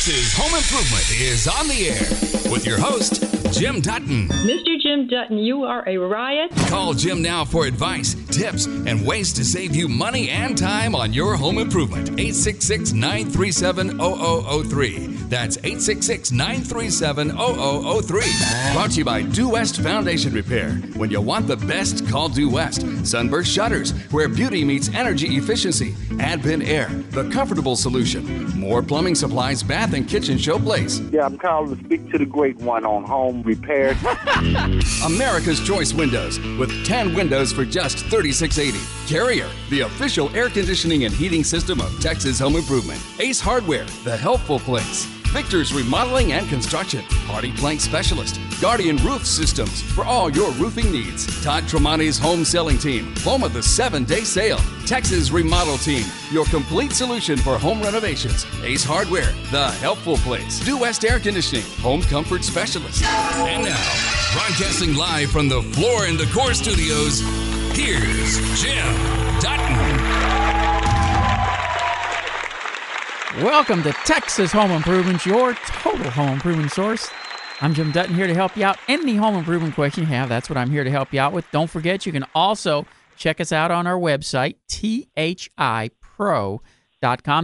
Texas Home Improvement is on the air with your host, Jim Dutton. Mr. Jim Dutton, you are a riot. Call Jim now for advice, tips, and ways to save you money and time on your home improvement. 866 937 0003. That's 866 937 0003. Brought to you by Due West Foundation Repair. When you want the best, call Due West. Sunburst Shutters, where beauty meets energy efficiency. Advent Air, the comfortable solution. Moore plumbing supplies, bath, and kitchen showplace. Yeah, I'm calling to speak to the great one on home repair. America's Choice Windows with 10 windows for just $36.80. Carrier, the official air conditioning and heating system of Texas Home Improvement. Ace Hardware, the helpful place. Victor's Remodeling and Construction, Hardie Plank Specialist, Guardian Roof Systems for all your roofing needs. Todd Tremonti's Home Selling Team, home of the seven day sale. Texas Remodel Team, your complete solution for home renovations. Ace Hardware, the helpful place. Due West Air Conditioning, Home Comfort Specialist. And now, broadcasting live from the Floor and Decor Studios, here's Jim Dutton. Welcome to Texas Home Improvement, your total home improvement source. I'm Jim Dutton here to help you out. Any home improvement question you have, that's what I'm here to help you out with. Don't forget, you can also check us out on our website, thipro.com.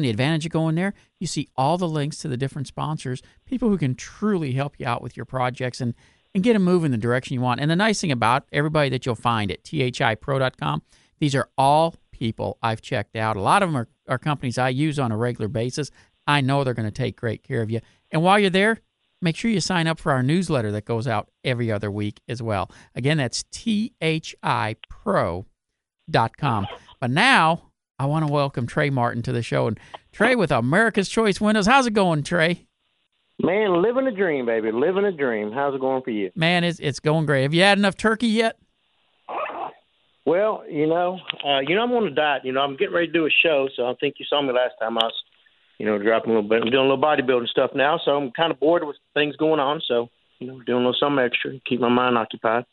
The advantage of going there, you see all the links to the different sponsors, people who can truly help you out with your projects and, and get them moving the direction you want. And the nice thing about everybody that you'll find at thipro.com, these are all people I've checked out. A lot of them are, are companies I use on a regular basis. I know they're going to take great care of you. And while you're there, make sure you sign up for our newsletter that goes out every other week as well. Again, that's thipro.com. But now I want to welcome Trey Martin to the show. And Trey with America's Choice Windows. How's it going, Trey? Man, living a dream, baby. Living a dream. How's it going for you? Man, it's, it's going great. Have you had enough turkey yet? Well, you know, uh, you know, I'm on a diet. You know, I'm getting ready to do a show, so I think you saw me last time. I was, you know, dropping a little bit. I'm doing a little bodybuilding stuff now, so I'm kind of bored with things going on. So, you know, doing a little something extra, keep my mind occupied.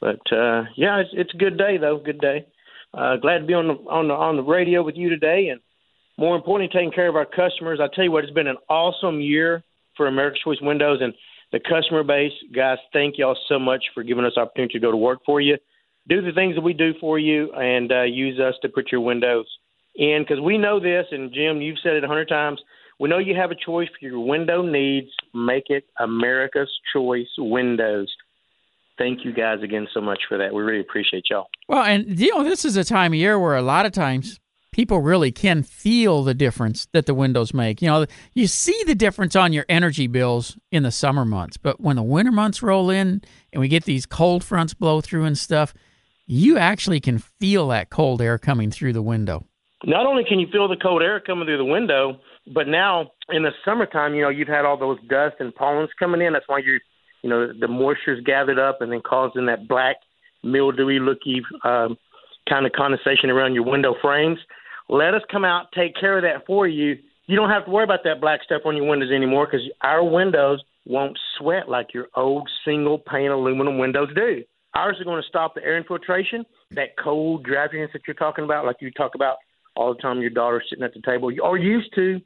But uh, yeah, it's, it's a good day though. Good day. Uh, glad to be on the on the on the radio with you today, and more importantly, taking care of our customers. I tell you what, it's been an awesome year for America's Choice Windows and the customer base. Guys, thank y'all so much for giving us opportunity to go to work for you do the things that we do for you and uh, use us to put your windows in. Because we know this and jim you've said it a hundred times we know you have a choice for your window needs. Make it america's choice windows. Thank you guys again so much for that. We really appreciate y'all. Well and you know this is a time of year where a lot of times people really can feel the difference that the windows make. You know you see the difference on your energy bills in the summer months but when the winter months roll in and we get these cold fronts blow through and stuff you actually can feel that cold air coming through the window. Not only can you feel the cold air coming through the window, but now in the summertime, you know, you've had all those dust and pollens coming in. That's why you're, you know, the moisture's gathered up and then causing that black, mildewy looky um, kind of condensation around your window frames. Let us come out, take care of that for you. You don't have to worry about that black stuff on your windows anymore because our windows won't sweat like your old single pane aluminum windows do. Ours are going to stop the air infiltration, that cold draftiness that you're talking about, like you talk about all the time. Your daughter sitting at the table, or used to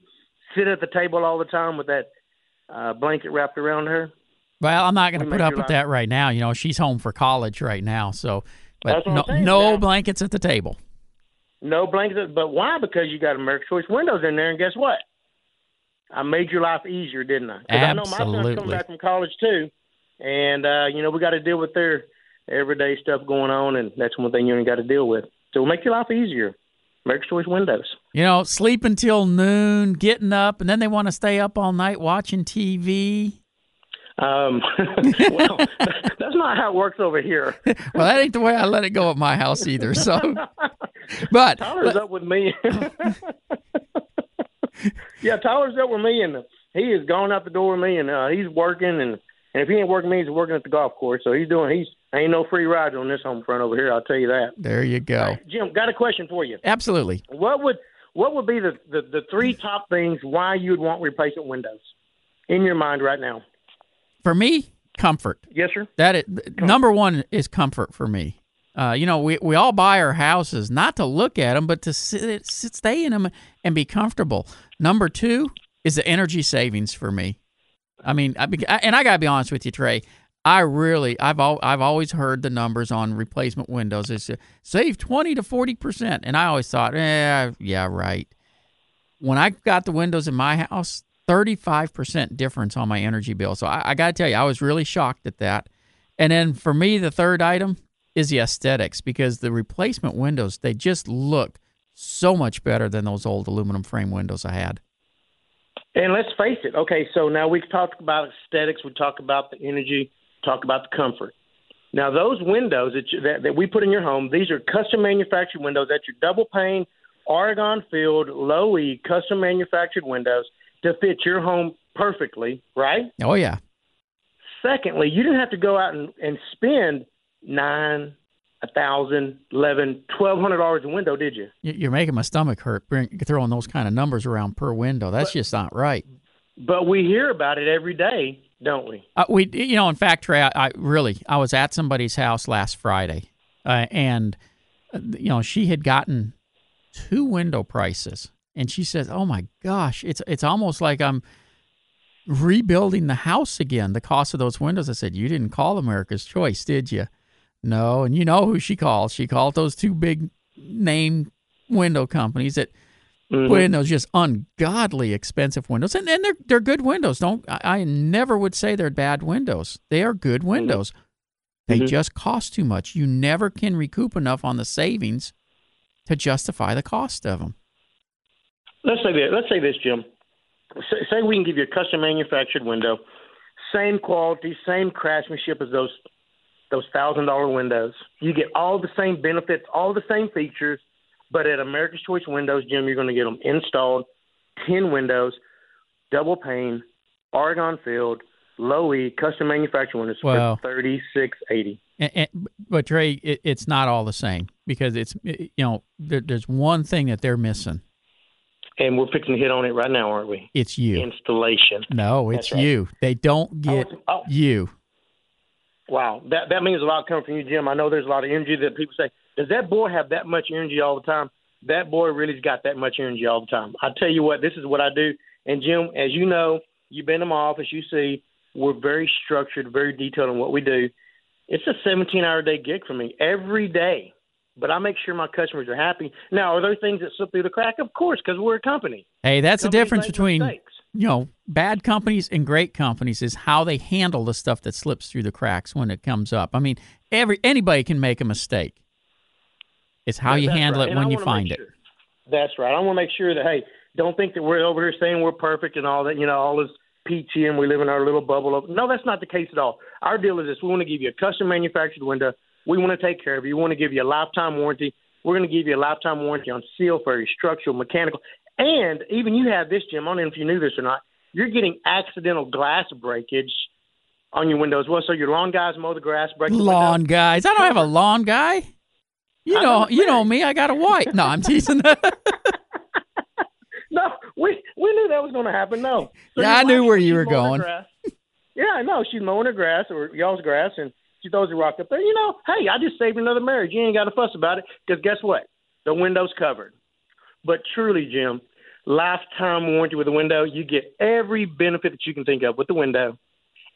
sit at the table all the time with that uh, blanket wrapped around her. Well, I'm not going to put up with life. that right now. You know, she's home for college right now, so but no, no blankets at the table. No blankets, but why? Because you got American Choice windows in there, and guess what? I made your life easier, didn't I? Because I know my son's coming back from college too, and uh, you know we got to deal with their everyday stuff going on, and that's one thing you ain't got to deal with. So it'll make your life easier. America's Choice Windows. You know, sleep until noon, getting up, and then they want to stay up all night watching TV. Um, well, that's not how it works over here. well, that ain't the way I let it go at my house either. So, but Tyler's up with me. yeah, Tyler's up with me, and he is gone out the door with me, and uh, he's working, and and if he ain't working, me, he's working at the golf course. So he's doing he's Ain't no free rides on this home front over here. I'll tell you that. There you go, right, Jim. Got a question for you. Absolutely. What would what would be the, the the three top things why you'd want replacement windows in your mind right now? For me, comfort. Yes, sir. That is, number one is comfort for me. Uh, you know, we, we all buy our houses not to look at them, but to sit, sit, stay in them and be comfortable. Number two is the energy savings for me. I mean, I, and I got to be honest with you, Trey. I really, I've al- I've always heard the numbers on replacement windows. It's uh, save twenty to forty percent, and I always thought, eh, yeah, right. When I got the windows in my house, thirty five percent difference on my energy bill. So I, I got to tell you, I was really shocked at that. And then for me, the third item is the aesthetics because the replacement windows they just look so much better than those old aluminum frame windows I had. And let's face it. Okay, so now we've talked about aesthetics. We talk about the energy. Talk about the comfort. Now, those windows that, you, that, that we put in your home, these are custom manufactured windows. That's your double pane, argon filled, low E, custom manufactured windows to fit your home perfectly, right? Oh, yeah. Secondly, you didn't have to go out and, and spend nine, a thousand, eleven, twelve hundred dollars a window, did you? You're making my stomach hurt bring, throwing those kind of numbers around per window. That's but, just not right. But we hear about it every day, don't we? Uh, we, you know, in fact, Trey, I, I, really, I was at somebody's house last Friday, uh, and uh, you know, she had gotten two window prices, and she says, "Oh my gosh, it's it's almost like I'm." rebuilding the house again. The cost of those windows. I said, You didn't call America's Choice, did you? No. And you know who she called. She called those two big name window companies that mm-hmm. put in those just ungodly expensive windows. And, and they're, they're good windows. Don't I, I never would say they're bad windows. They are good mm-hmm. windows. Mm-hmm. They mm-hmm. just cost too much. You never can recoup enough on the savings to justify the cost of them. Let's say this. Let's say this, Jim say we can give you a custom manufactured window, same quality, same craftsmanship as those those thousand dollar windows. You get all the same benefits, all the same features, but at America's Choice Windows, Jim, you're going to get them installed, ten windows, double pane, argon filled, low E, custom manufactured windows well, for thirty six eighty. But Trey, it, it's not all the same because it's you know there, there's one thing that they're missing and we're fixing to hit on it right now, aren't we? It's you. Installation. No, it's right. you. They don't get oh, oh. you. Wow, that that means a lot coming from you, Jim. I know there's a lot of energy that people say. Does that boy have that much energy all the time? That boy really's got that much energy all the time. I tell you what, this is what I do. And Jim, as you know, you've been in my office. You see, we're very structured, very detailed in what we do. It's a 17-hour day gig for me every day but I make sure my customers are happy. Now, are there things that slip through the crack? Of course, because we're a company. Hey, that's the difference between mistakes. You know bad companies and great companies is how they handle the stuff that slips through the cracks when it comes up. I mean, every anybody can make a mistake. It's how yeah, you handle right. it and when you find it. That's right. I want to make sure that hey, don't think that we're over here saying we're perfect and all that. You know, all this peachy and we live in our little bubble. Of, no, that's not the case at all. Our deal is this: we want to give you a custom manufactured window we want to take care of you. We want to give you a lifetime warranty. We're going to give you a lifetime warranty on seal for your structural, mechanical, and even you have this, Jim. I don't know if you knew this or not. You're getting accidental glass breakage on your window as well. So your lawn guys mow the grass, break the lawn guys. I don't have a lawn guy. You know, you know me. I got a white. No, I'm teasing. no, we we knew that was going to happen. No. So yeah, I knew where you were going. Yeah, I know. She's mowing her grass or y'all's grass, and she throws a rock up there. You know, hey, I just saved another marriage. You ain't got to fuss about it because guess what? The window's covered. But truly, Jim, lifetime warranty with the window, you get every benefit that you can think of with the window,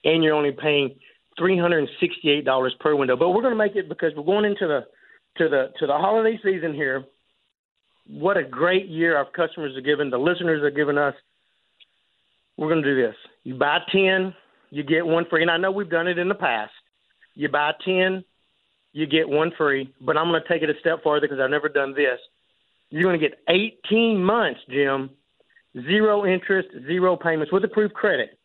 and you're only paying three hundred and sixty-eight dollars per window. But we're going to make it because we're going into the to the to the holiday season here. What a great year our customers are giving, the listeners are giving us. We're going to do this. You buy ten, you get one free, and I know we've done it in the past. You buy 10, you get one free. But I'm going to take it a step farther because I've never done this. You're going to get 18 months, Jim, zero interest, zero payments with approved credit.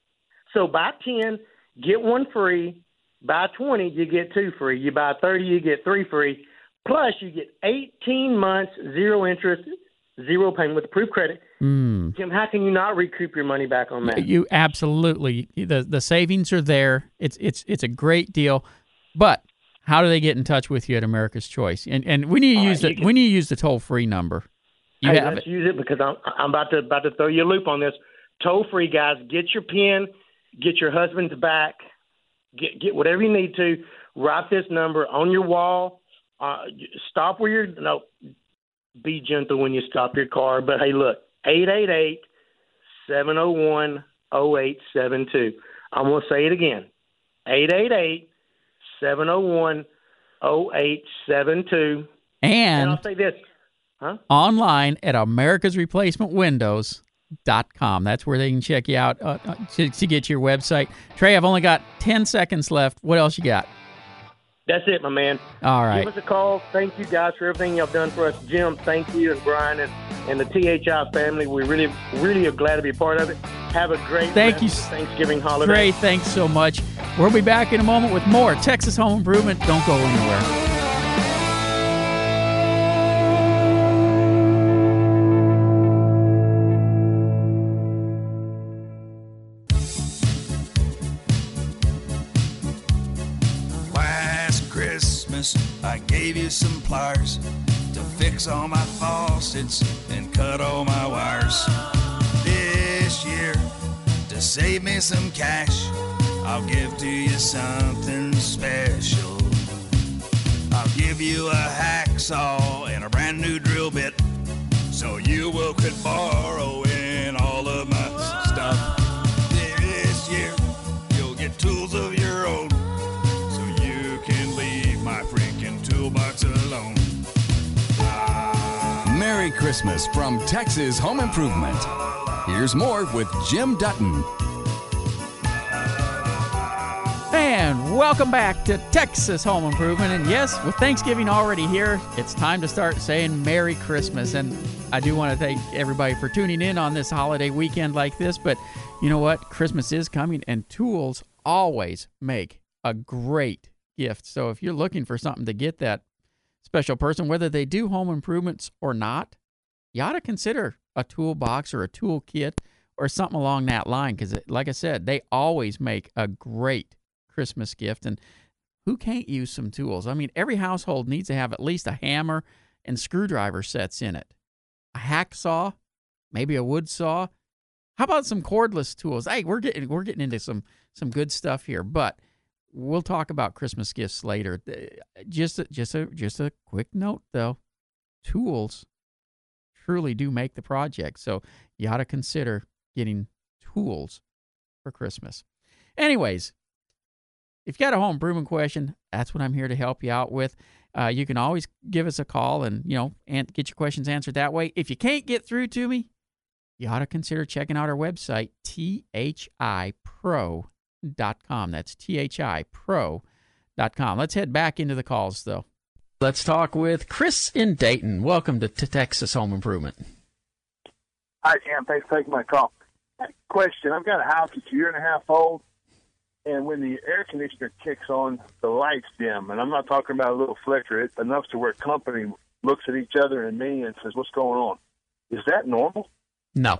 So buy 10, get one free. Buy 20, you get two free. You buy 30, you get three free. Plus, you get 18 months, zero interest, zero payment with approved credit. Mm. Jim, how can you not recoup your money back on that? You absolutely the the savings are there. It's it's it's a great deal, but how do they get in touch with you at America's Choice? And and we need to All use right, the can, we need to use the toll free number. You hey, let's it. use it because I'm I'm about to about to throw you a loop on this. Toll free, guys. Get your pen. Get your husband's back. Get get whatever you need to. Write this number on your wall. Uh, stop where you're no be gentle when you stop your car. But hey, look, 888 701 0872. I'm going to say it again 888 701 0872. And I'll say this. Huh? online at americasreplacementwindows.com. That's where they can check you out uh, uh, to, to get your website. Trey, I've only got 10 seconds left. What else you got? That's it, my man. All right. Give us a call. Thank you guys for everything y'all done for us. Jim, thank you, and Brian and, and the THI family. We really, really are glad to be a part of it. Have a great Thank you, Thanksgiving holiday. Great. thanks so much. We'll be back in a moment with more Texas Home Improvement. Don't go anywhere. Fix all my faucets and cut all my wires. This year, to save me some cash, I'll give to you something special. I'll give you a hacksaw and a brand new drill bit, so you will quit borrowing Christmas from Texas Home Improvement. Here's more with Jim Dutton. And welcome back to Texas Home Improvement. And yes, with Thanksgiving already here, it's time to start saying Merry Christmas. And I do want to thank everybody for tuning in on this holiday weekend like this. But you know what? Christmas is coming, and tools always make a great gift. So if you're looking for something to get that special person, whether they do home improvements or not, you ought to consider a toolbox or a toolkit or something along that line. Because, like I said, they always make a great Christmas gift. And who can't use some tools? I mean, every household needs to have at least a hammer and screwdriver sets in it, a hacksaw, maybe a wood saw. How about some cordless tools? Hey, we're getting we're getting into some some good stuff here, but we'll talk about Christmas gifts later. Just a, just a just a quick note though, tools truly do make the project, so you ought to consider getting tools for Christmas. Anyways, if you got a home improvement question, that's what I'm here to help you out with. Uh, you can always give us a call and you know and get your questions answered that way. If you can't get through to me, you ought to consider checking out our website thipro.com. That's thipro.com. Let's head back into the calls though. Let's talk with Chris in Dayton. Welcome to, to Texas Home Improvement. Hi, Cam. Thanks for taking my call. Question: I've got a house that's a year and a half old, and when the air conditioner kicks on, the lights dim. And I'm not talking about a little flicker; it's enough to where company looks at each other and me and says, "What's going on?" Is that normal? No.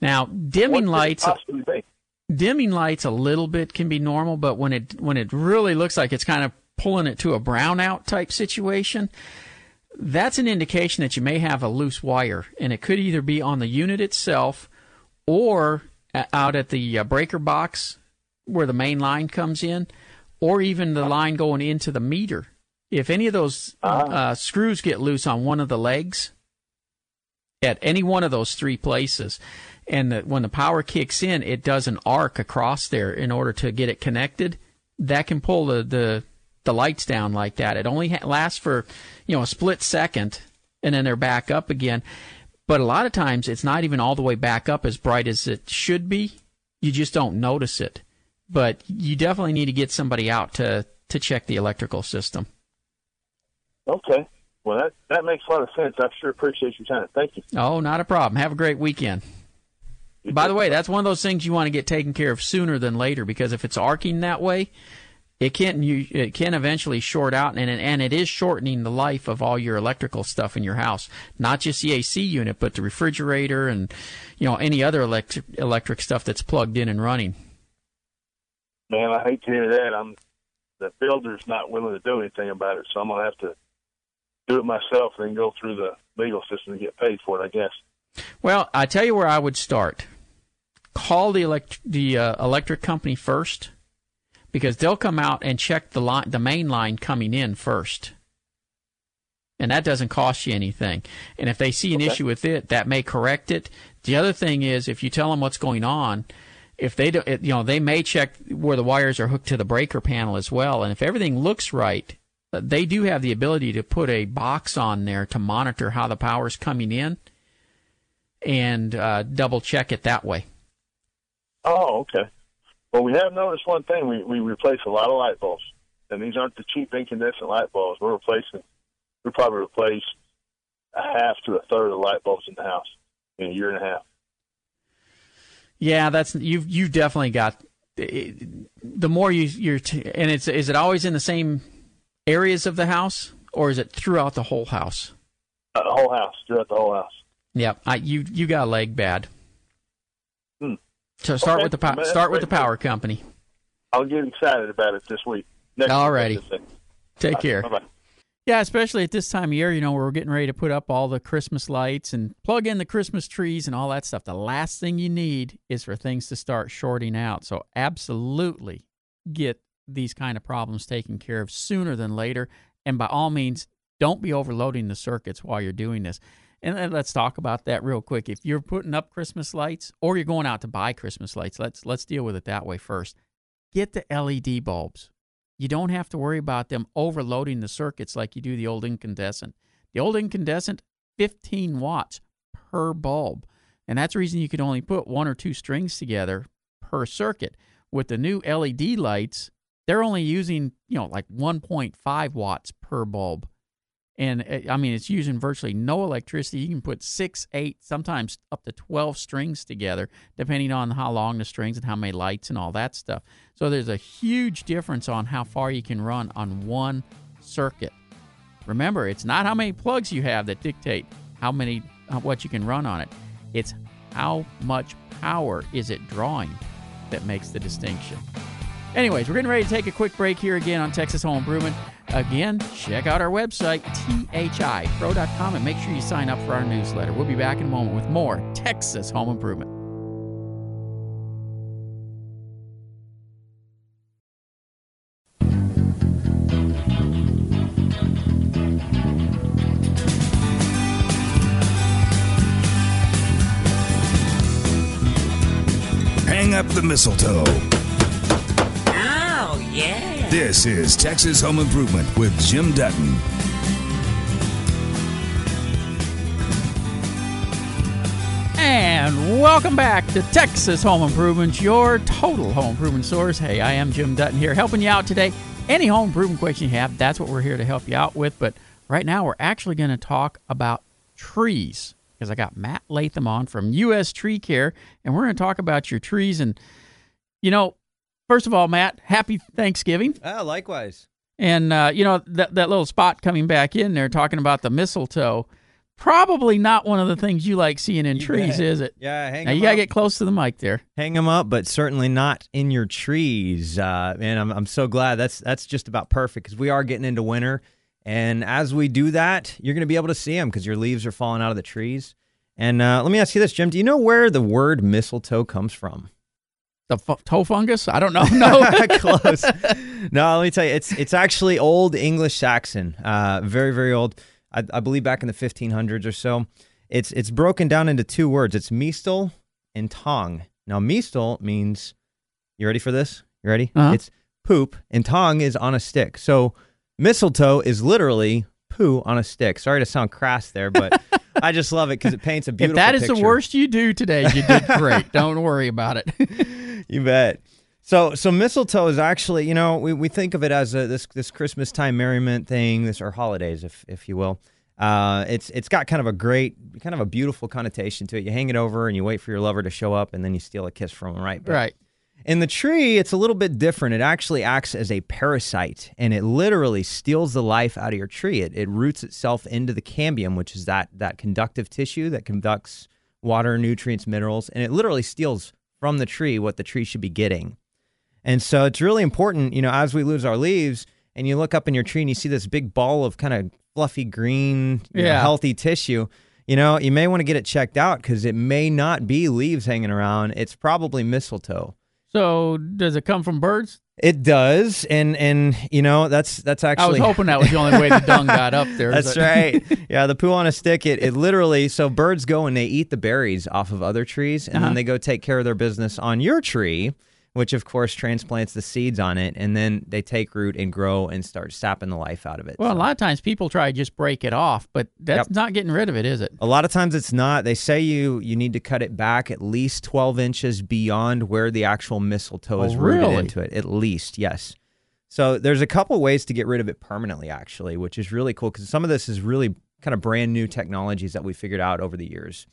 Now, dimming What could it lights dimming lights a little bit can be normal, but when it when it really looks like it's kind of pulling it to a brownout type situation, that's an indication that you may have a loose wire, and it could either be on the unit itself or out at the uh, breaker box where the main line comes in, or even the line going into the meter. If any of those uh, screws get loose on one of the legs, at any one of those three places. And the, when the power kicks in, it does an arc across there in order to get it connected. That can pull the, the, the lights down like that. It only ha- lasts for, you know, a split second and then they're back up again. But a lot of times it's not even all the way back up as bright as it should be. You just don't notice it. But you definitely need to get somebody out to, to check the electrical system. Okay. Well, that that makes a lot of sense. I sure appreciate your time. Thank you. Oh, not a problem. Have a great weekend. By the way, that's one of those things you want to get taken care of sooner than later because if it's arcing that way, it can you it can eventually short out and it- and it is shortening the life of all your electrical stuff in your house, not just the AC unit, but the refrigerator and you know any other electric electric stuff that's plugged in and running. Man, I hate to hear that. I'm the builder's not willing to do anything about it, so I'm gonna have to do it myself and then go through the legal system to get paid for it. I guess. Well, I tell you where I would start. Call the elect- the uh, electric company first, because they'll come out and check the line, the main line coming in first, and that doesn't cost you anything. And if they see an Okay. issue with it, that may correct it. The other thing is if you tell them what's going on, if they don't, you know, they may check where the wires are hooked to the breaker panel as well. And if everything looks right, uh, they do have the ability to put a box on there to monitor how the power's coming in and uh, double check it that way. Oh, okay. Well, we have noticed one thing. We we replace a lot of light bulbs, and these aren't the cheap incandescent light bulbs. We're replacing. We probably replace a half to a third of the light bulbs in the house in a year and a half. Yeah, that's you've you've definitely got the more you you're t- and it's is it always in the same areas of the house or is it throughout the whole house? Uh, the whole house, throughout the whole house. Yep, I, you you got a leg bad. Hmm. So start Okay, with the man, start with the power company. I'll get excited about it this week. Next Alrighty. week. Take care. Bye bye. Yeah, especially at this time of year, you know, we're getting ready to put up all the Christmas lights and plug in the Christmas trees and all that stuff. The last thing you need is for things to start shorting out. So, absolutely get these kind of problems taken care of sooner than later. And by all means, don't be overloading the circuits while you're doing this. And let's talk about that real quick. If you're putting up Christmas lights or you're going out to buy Christmas lights, let's let's deal with it that way first. Get the LED bulbs. You don't have to worry about them overloading the circuits like you do the old incandescent. The old incandescent, 15 watts per bulb. And that's the reason you could only put one or two strings together per circuit. With the new LED lights, they're only using, you know, like 1.5 watts per bulb. And uh, I mean, it's using virtually no electricity. You can put six, eight, sometimes up to 12 strings together, depending on how long the strings and how many lights and all that stuff. So there's a huge difference on how far you can run on one circuit. Remember, it's not how many plugs you have that dictate how many, what you can run on it. It's how much power is it drawing that makes the distinction. Anyways, we're getting ready to take a quick break here again on Texas Home Improvement. Again, check out our website, thipro.com, and make sure you sign up for our newsletter. We'll be back in a moment with more Texas Home Improvement. Hang up the mistletoe. This is Texas Home Improvement with Jim Dutton. And welcome back to Texas Home Improvement, your total home improvement source. Hey, I am Jim Dutton here helping you out today. Any home improvement question you have, that's what we're here to help you out with. But right now, we're actually going to talk about trees because I got Matt Latham on from U.S. Tree Care, and we're going to talk about your trees. And, you know, first of all, Matt, happy Thanksgiving. Ah, likewise. And uh, you know that that little spot coming back in there talking about the mistletoe. Probably not one of the things you like seeing in You trees, bet. is it? Yeah, hang Now you gotta up. get close to the mic there. Hang them up, but certainly not in your trees. Uh, and I'm, I'm so glad that's that's just about perfect because we are getting into winter, and as we do that, you're going to be able to see them because your leaves are falling out of the trees. And uh, let me ask you this, Jim: Do you know where the word mistletoe comes from? The fu- toe fungus? I don't know. No. That close. No, let me tell you, it's it's actually Old English Saxon, uh, very very old. I, I believe back in the 1500s or so. It's it's broken down into two words. It's mistel and tong. Now mistel means, you ready for this? You ready? Uh-huh. It's poop, and tong is on a stick. So mistletoe is literally poo on a stick. Sorry to sound crass there, but I just love it because it paints a beautiful. if that is the worst you do today, you did great. don't worry about it. You bet. So, so mistletoe is actually, you know, we, we think of it as a, this this Christmas time merriment thing, this or holidays, if if you will. Uh, it's it's got kind of a great, kind of a beautiful connotation to it. You hang it over and you wait for your lover to show up, and then you steal a kiss from him, right? But right. In the tree, it's a little bit different. It actually acts as a parasite, and it literally steals the life out of your tree. It, it roots itself into the cambium, which is that that conductive tissue that conducts water, nutrients, minerals, and it literally steals from the tree what the tree should be getting. And so it's really important, you know, as we lose our leaves, and you look up in your tree and you see this big ball of kind of fluffy green, you know, healthy tissue. You know, you may want to get it checked out because it may not be leaves hanging around. It's probably mistletoe. So does it come from birds? It does, and and you know that's that's actually. I was hoping that was the only way the dung got up there. That's but- right. Yeah, the poo on a stick. It, it literally so birds go and they eat the berries off of other trees, and Uh-huh. then they go take care of their business on your tree, which of course transplants the seeds on it, and then they take root and grow and start sapping the life out of it. Well, a lot of times people try to just break it off, but that's Yep. not getting rid of it, is it? A lot of times it's not. They say you you need to cut it back at least 12 inches beyond where the actual mistletoe Oh, is rooted really? into it. At least, yes. So there's a couple ways to get rid of it permanently, actually, which is really cool because some of this is really kind of brand new technologies that we figured out over the years.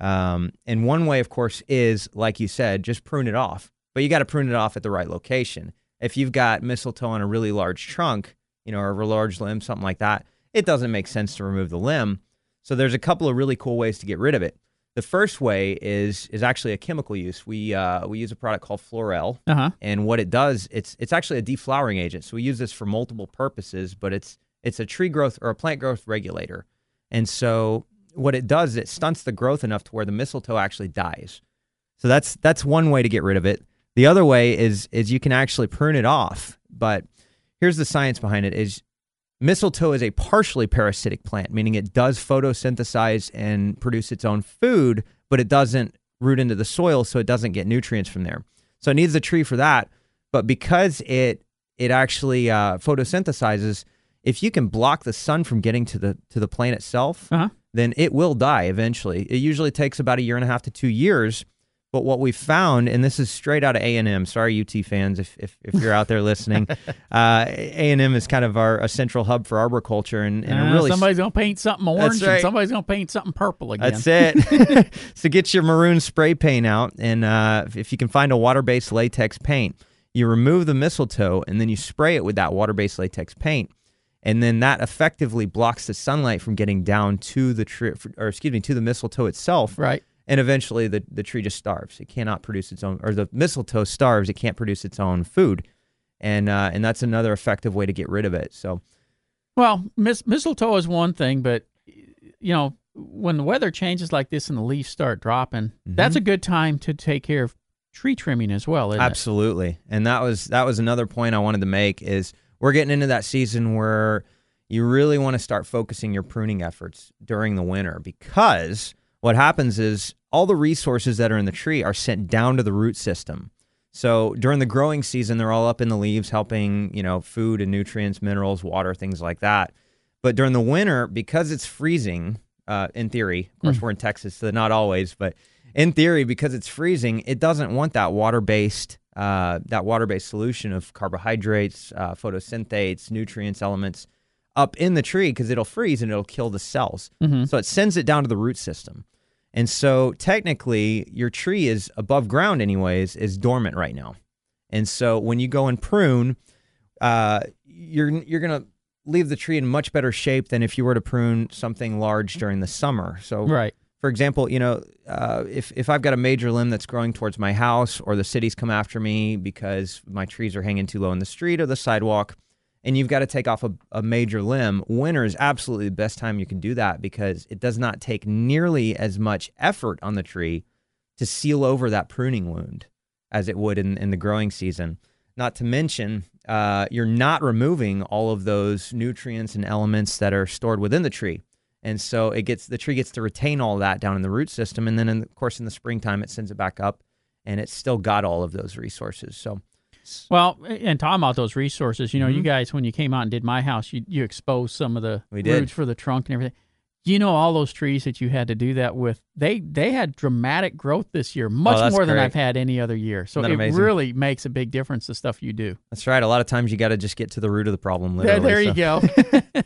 Um, and one way, of course, is like you said, just prune it off. But you got to prune it off at the right location. If you've got mistletoe on a really large trunk, you know, or a large limb, something like that, it doesn't make sense to remove the limb. So there's a couple of really cool ways to get rid of it. The first way is is actually a chemical use. We uh, we use a product called Florel, Uh huh. and what it does, it's it's actually a deflowering agent. So we use this for multiple purposes, but it's it's a tree growth or a plant growth regulator. And so what it does, it stunts the growth enough to where the mistletoe actually dies. So that's that's one way to get rid of it. The other way is is you can actually prune it off. But here's the science behind it: is mistletoe is a partially parasitic plant, meaning it does photosynthesize and produce its own food, but it doesn't root into the soil, so it doesn't get nutrients from there. So it needs the tree for that. But because it it actually uh, photosynthesizes, if you can block the sun from getting to the to the plant itself, Uh-huh. then it will die eventually. It usually takes about a year and a half to two years. But what we found, and this is straight out of A and M. Sorry, UT fans, if, if, if you're out there listening, uh, A and M is kind of our a central hub for arboriculture, and, and Uh, really somebody's gonna paint something orange, and somebody's gonna paint something purple again. that's it. so get your maroon spray paint out, and uh, if- if you can find a water-based latex paint, you remove the mistletoe, and then you spray it with that water-based latex paint, and then that effectively blocks the sunlight from getting down to the tree, or excuse me, to the mistletoe itself. Right. And eventually, the the tree just starves. It cannot produce its own, or the mistletoe starves. It can't produce its own food, and uh, and that's another effective way to get rid of it. So Well, mis- mistletoe is one thing, but you know, when the weather changes like this and the leaves start dropping, Mm-hmm. that's a good time to take care of tree trimming as well, isn't it? Absolutely. And that was that was another point I wanted to make is we're getting into that season where you really want to start focusing your pruning efforts during the winter because what happens is all the resources that are in the tree are sent down to the root system. So during the growing season they're all up in the leaves helping, you know, food and nutrients, minerals, water, things like that. But during the winter because it's freezing uh, in theory, of course we're in Texas so not always, but in theory, because it's freezing, it doesn't want that water-based uh, that water-based solution of carbohydrates, uh, photosynthates, nutrients, elements up in the tree because it'll freeze and it'll kill the cells. So it sends it down to the root system. And so technically, your tree is above ground, anyways, is dormant right now. And so when you go and prune, uh, you're you're gonna leave the tree in much better shape than if you were to prune something large during the summer. So Right. for example, you know, uh, if if I've got a major limb that's growing towards my house, or the city's come after me because my trees are hanging too low in the street or the sidewalk, and you've got to take off a, a major limb, winter is absolutely the best time you can do that because it does not take nearly as much effort on the tree to seal over that pruning wound as it would in, in the growing season. Not to mention, uh, you're not removing all of those nutrients and elements that are stored within the tree. And so it gets the tree gets to retain all that down in the root system, and then in, of course in the springtime it sends it back up, and it's still got all of those resources. So Well, and talking about those resources, you know, you guys when you came out and did my house, you you exposed some of the Mm-hmm. We did. roots for the trunk and everything. You know, all those trees that you had to do that with, they they had dramatic growth this year, much Oh, more than. I've had any other year. So it amazing? really makes a big difference the stuff you do. that's right. A lot of times you got to just get to the root of the problem. There, there so. you go.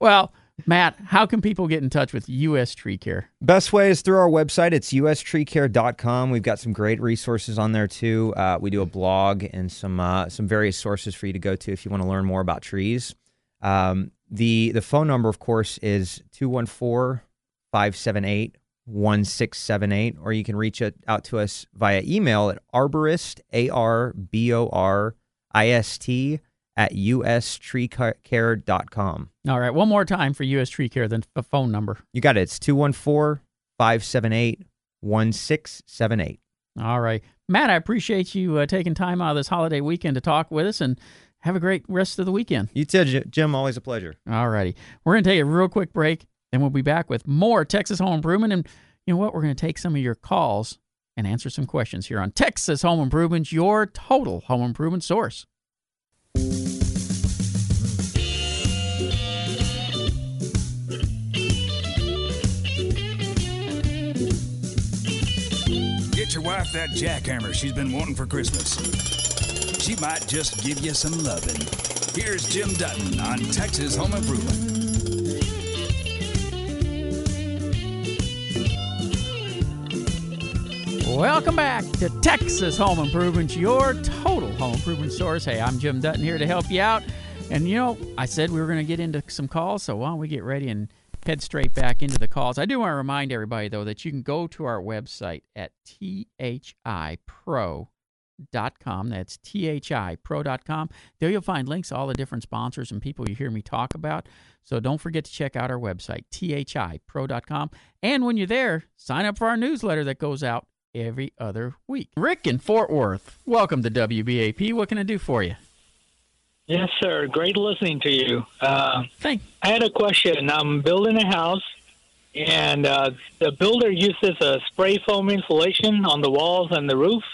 well, Matt, how can people get in touch with U.S. Tree Care? Best way is through our website. It's ustreecare.com. We've got some great resources on there too. Uh, we do a blog and some uh, some various sources for you to go to if you want to learn more about trees. Um, the the phone number, of course, is 214-578-1678, or you can reach out to us via email at arborist, A-R-B-O-R-I-S-T, at ustreecare.com. All right, one more time for U.S. Tree Care, then the phone number. You got it. It's 214 578 1678. All right. Matt, I appreciate you uh, taking time out of this holiday weekend to talk with us and have a great rest of the weekend. You too, Jim. Always a pleasure. All righty. We're going to take a real quick break, then we'll be back with more Texas Home Improvement. And you know what? We're going to take some of your calls and answer some questions here on Texas Home Improvement, your total home improvement source. Get your wife that jackhammer she's been wanting for Christmas. She might just give you some loving. Here's Jim Dutton on Texas Home Improvement. Welcome back to Texas Home Improvement, your total home improvement source. Hey, I'm Jim Dutton here to help you out. And you know, I said we were going to get into some calls, so why don't we get ready and head straight back into the calls? I do want to remind everybody, though, that you can go to our website at thipro.com. That's thipro.com. There you'll find links to all the different sponsors and people you hear me talk about. So don't forget to check out our website, thipro.com. And when you're there, sign up for our newsletter that goes out every other week. Rick in Fort Worth, welcome to WBAP. What can I do for you? Yes, sir. Great listening to you. Uh, Thank. I had a question. I'm building a house, and uh, the builder uses a spray foam insulation on the walls and the roof.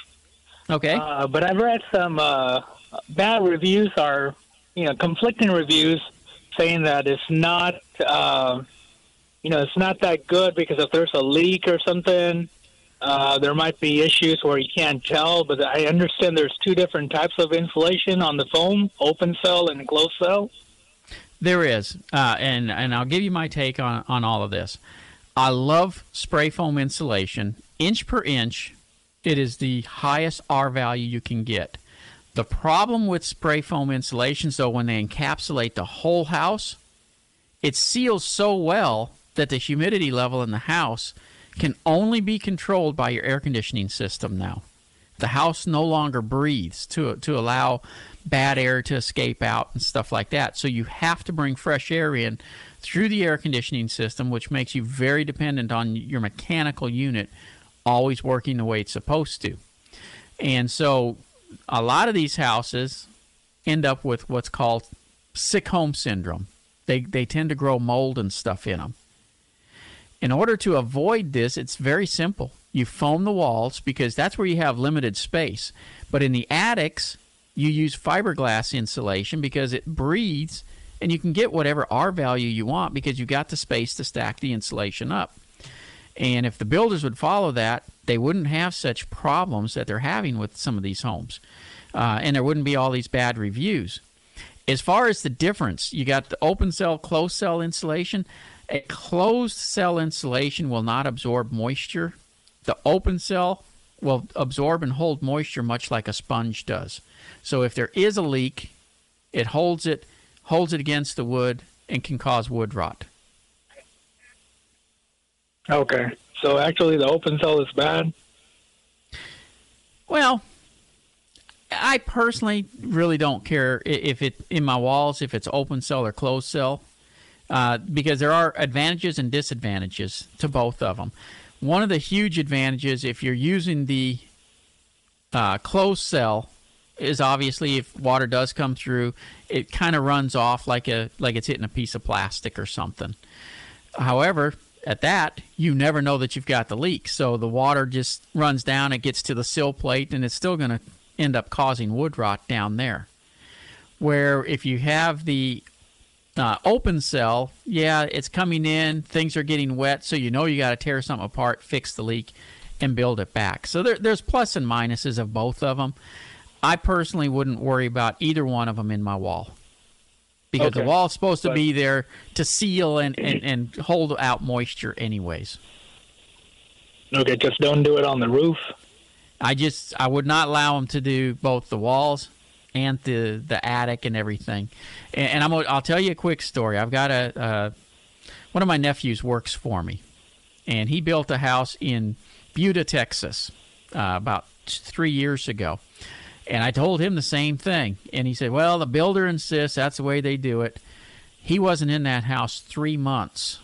Okay. Uh, but I've read some uh, bad reviews, or you know conflicting reviews, saying that it's not, uh, you know, it's not that good because if there's a leak or something, uh, there might be issues where you can't tell, but I understand there's two different types of insulation on the foam: open cell and closed cell. There is, uh, and and I'll give you my take on on all of this. I love spray foam insulation, inch per inch. It is the highest R value you can get. The problem with spray foam insulations, though, when they encapsulate the whole house, it seals so well that the humidity level in the house can only be controlled by your air conditioning system now. The house no longer breathes to to allow bad air to escape out and stuff like that. So you have to bring fresh air in through the air conditioning system, which makes you very dependent on your mechanical unit always working the way it's supposed to. And so a lot of these houses end up with what's called sick home syndrome. They they tend to grow mold and stuff in them. In order to avoid this, it's very simple. You foam the walls because that's where you have limited space. But in the attics, you use fiberglass insulation because it breathes and you can get whatever R value you want because you've got the space to stack the insulation up. And if the builders would follow that, they wouldn't have such problems that they're having with some of these homes. Uh, and there wouldn't be all these bad reviews. As far as the difference, you got the open cell, closed cell insulation. A closed cell insulation will not absorb moisture. The open cell will absorb and hold moisture much like a sponge does. So if there is a leak, it holds it holds it against the wood and can cause wood rot. Okay. So actually, the open cell is bad. Well, I personally really don't care if it in my walls if it's open cell or closed cell, uh, because there are advantages and disadvantages to both of them. One of the huge advantages if you're using the uh, closed cell is obviously if water does come through, it kind of runs off like a like it's hitting a piece of plastic or something. However, at that, you never know that you've got the leak. So the water just runs down, it gets to the sill plate, and it's still going to end up causing wood rot down there. Where if you have the uh, open cell, yeah, it's coming in, things are getting wet, so you know you got to tear something apart, fix the leak, and build it back. So there, there's plus and minuses of both of them. I personally wouldn't worry about either one of them in my wall because Okay. the wall's supposed to But- be there to seal and, and, and hold out moisture anyways. Okay, just don't do it on the roof. I just I would not allow them to do both the walls and the the attic and everything. And, and I'm gonna- I'll tell you a quick story. I've got a uh, one of my nephews works for me, and he built a house in Buda, Texas, uh, about three years ago. And I told him the same thing, and he said, "Well, the builder insists that's the way they do it." He wasn't in that house three months,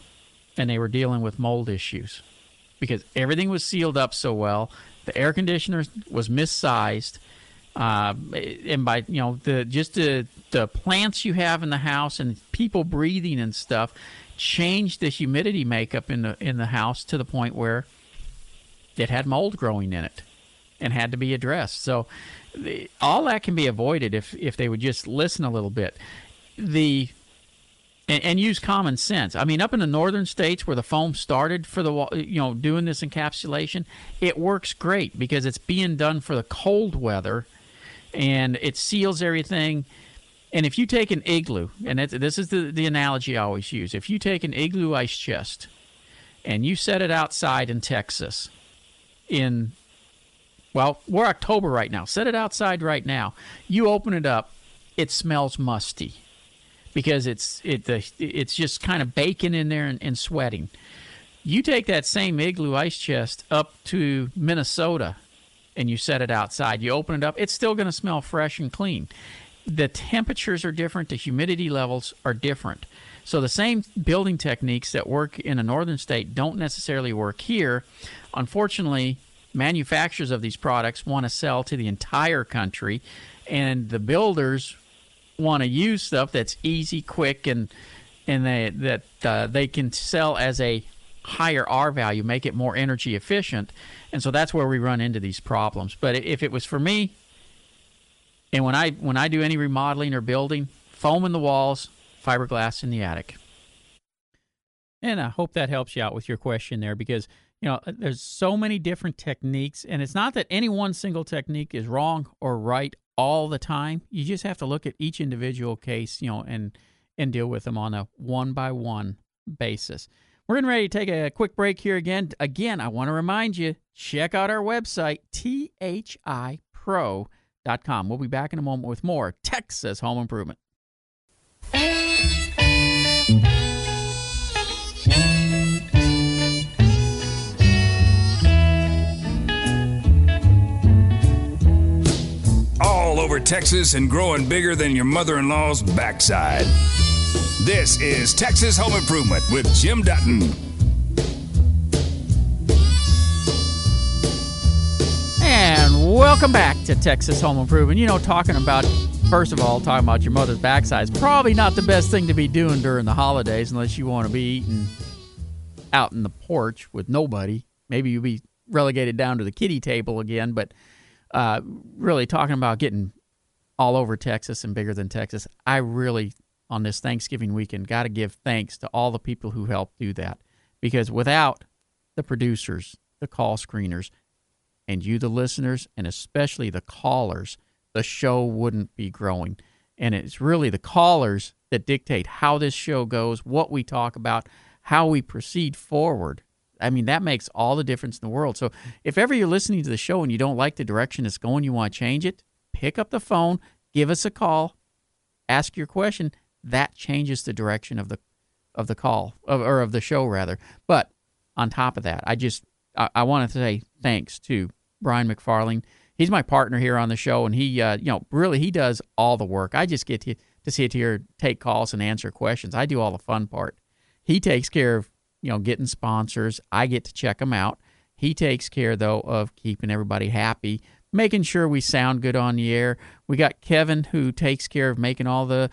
and they were dealing with mold issues because everything was sealed up so well. The air conditioner was missized, uh, and by you know the just the the plants you have in the house and people breathing and stuff changed the humidity makeup in the in the house to the point where it had mold growing in it and had to be addressed. So the, all that can be avoided if if they would just listen a little bit. The and, and, use common sense. I mean, up in the northern states where the foam started for the wall you know doing this encapsulation, it works great because it's being done for the cold weather, and it seals everything. And if you take an igloo, and this is the, the analogy I always use, if you take an igloo ice chest and you set it outside in Texas, in well, we're October right now. Set it outside right now. You open it up, it smells musty because it's it the it's just kind of baking in there and, and sweating. You take that same igloo ice chest up to Minnesota and you set it outside. You open it up, it's still going to smell fresh and clean. The temperatures are different, the humidity levels are different. So the same building techniques that work in a northern state don't necessarily work here. Unfortunately, manufacturers of these products want to sell to the entire country and the builders want to use stuff that's easy, quick, and and they, that uh, they can sell as a higher R value, make it more energy efficient, and so that's where we run into these problems. But if it was for me, and when I when I do any remodeling or building, foam in the walls, fiberglass in the attic. And I hope that helps you out with your question there because you know there's so many different techniques and it's not that any one single technique is wrong or right all the time. You just have to look at each individual case, you know, and and deal with them on a one by one basis. We're getting ready to take a quick break here again. Again, I want to remind you check out our website, thipro.com. We'll be back in a moment with more Texas Home Improvement. all over Texas and growing bigger than your mother in law's backside. This is Texas Home Improvement with Jim Dutton. And welcome back to Texas Home Improvement. You know, talking about, first of all, talking about your mother's backside is probably not the best thing to be doing during the holidays unless you want to be eating out in the porch with nobody. Maybe you'll be relegated down to the kitty table again, but uh, really talking about getting all over Texas and bigger than Texas. I really, on this Thanksgiving weekend, got to give thanks to all the people who helped do that because without the producers, the call screeners, and you, the listeners, and especially the callers, the show wouldn't be growing. And it's really the callers that dictate how this show goes, what we talk about, how we proceed forward. I mean, that makes all the difference in the world. So if ever you're listening to the show and you don't like the direction it's going, you want to change it, pick up the phone, give us a call, ask your question. That changes the direction of the of the call of, or of the show rather. But on top of that, I just I, I wanted to say thanks to Brian McFarling. He's my partner here on the show, and he uh, you know really he does all the work. I just get to to sit here, take calls, and answer questions. I do all the fun part. He takes care of you know, getting sponsors. I get to check them out. He takes care, though, of keeping everybody happy, making sure we sound good on the air. We got Kevin who takes care of making all the,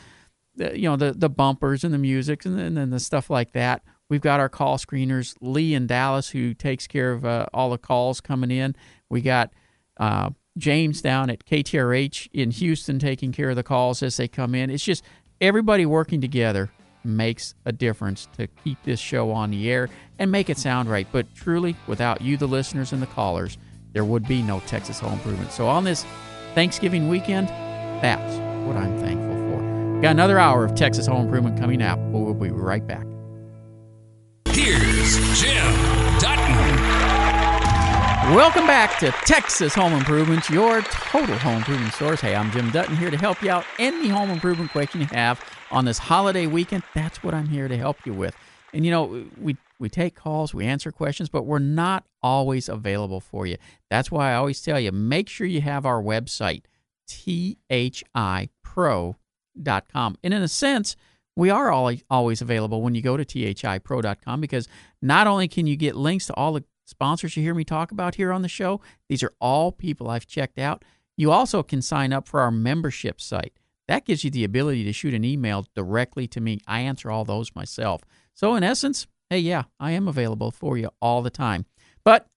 the you know, the, the bumpers and the music and then the stuff like that. We've got our call screeners, Lee in Dallas, who takes care of uh, all the calls coming in. We got uh, James down at KTRH in Houston taking care of the calls as they come in. It's just everybody working together makes a difference to keep this show on the air and make it sound right. But truly, without you, the listeners and the callers, there would be no Texas Home Improvement. So on this Thanksgiving weekend, that's what I'm thankful for. Got another hour of Texas Home Improvement coming up, but we'll be right back. Here's Jim Dutton. Welcome back to Texas Home Improvement, your total home improvement source. Hey, I'm Jim Dutton here to help you out any home improvement question you have on this holiday weekend. That's what I'm here to help you with. And you know, we we take calls, we answer questions, but we're not always available for you. That's why I always tell you, make sure you have our website, thipro.com. And in a sense, we are all, always available when you go to thipro.com because not only can you get links to all the sponsors you hear me talk about here on the show, these are all people I've checked out. You also can sign up for our membership site. That gives you the ability to shoot an email directly to me. I answer all those myself. So, in essence, hey, yeah, I am available for you all the time. But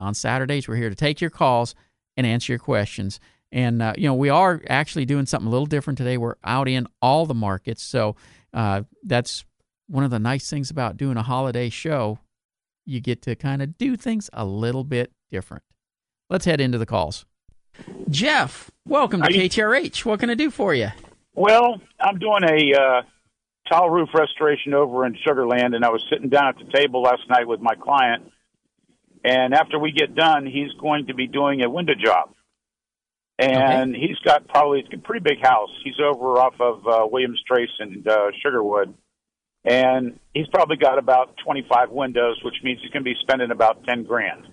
on Saturdays, we're here to take your calls and answer your questions. And, uh, you know, we are actually doing something a little different today. We're out in all the markets. So uh, that's one of the nice things about doing a holiday show. You get to kind of do things a little bit different. Let's head into the calls. Jeff, welcome to KTRH. What can I do for you? Well, I'm doing a uh, tile roof restoration over in Sugar Land, and I was sitting down at the table last night with my client. And after we get done, he's going to be doing a window job. And okay. he's got probably a pretty big house. He's over off of uh, Williams Trace and uh, Sugarwood. And he's probably got about 25 windows, which means he's going to be spending about 10 grand.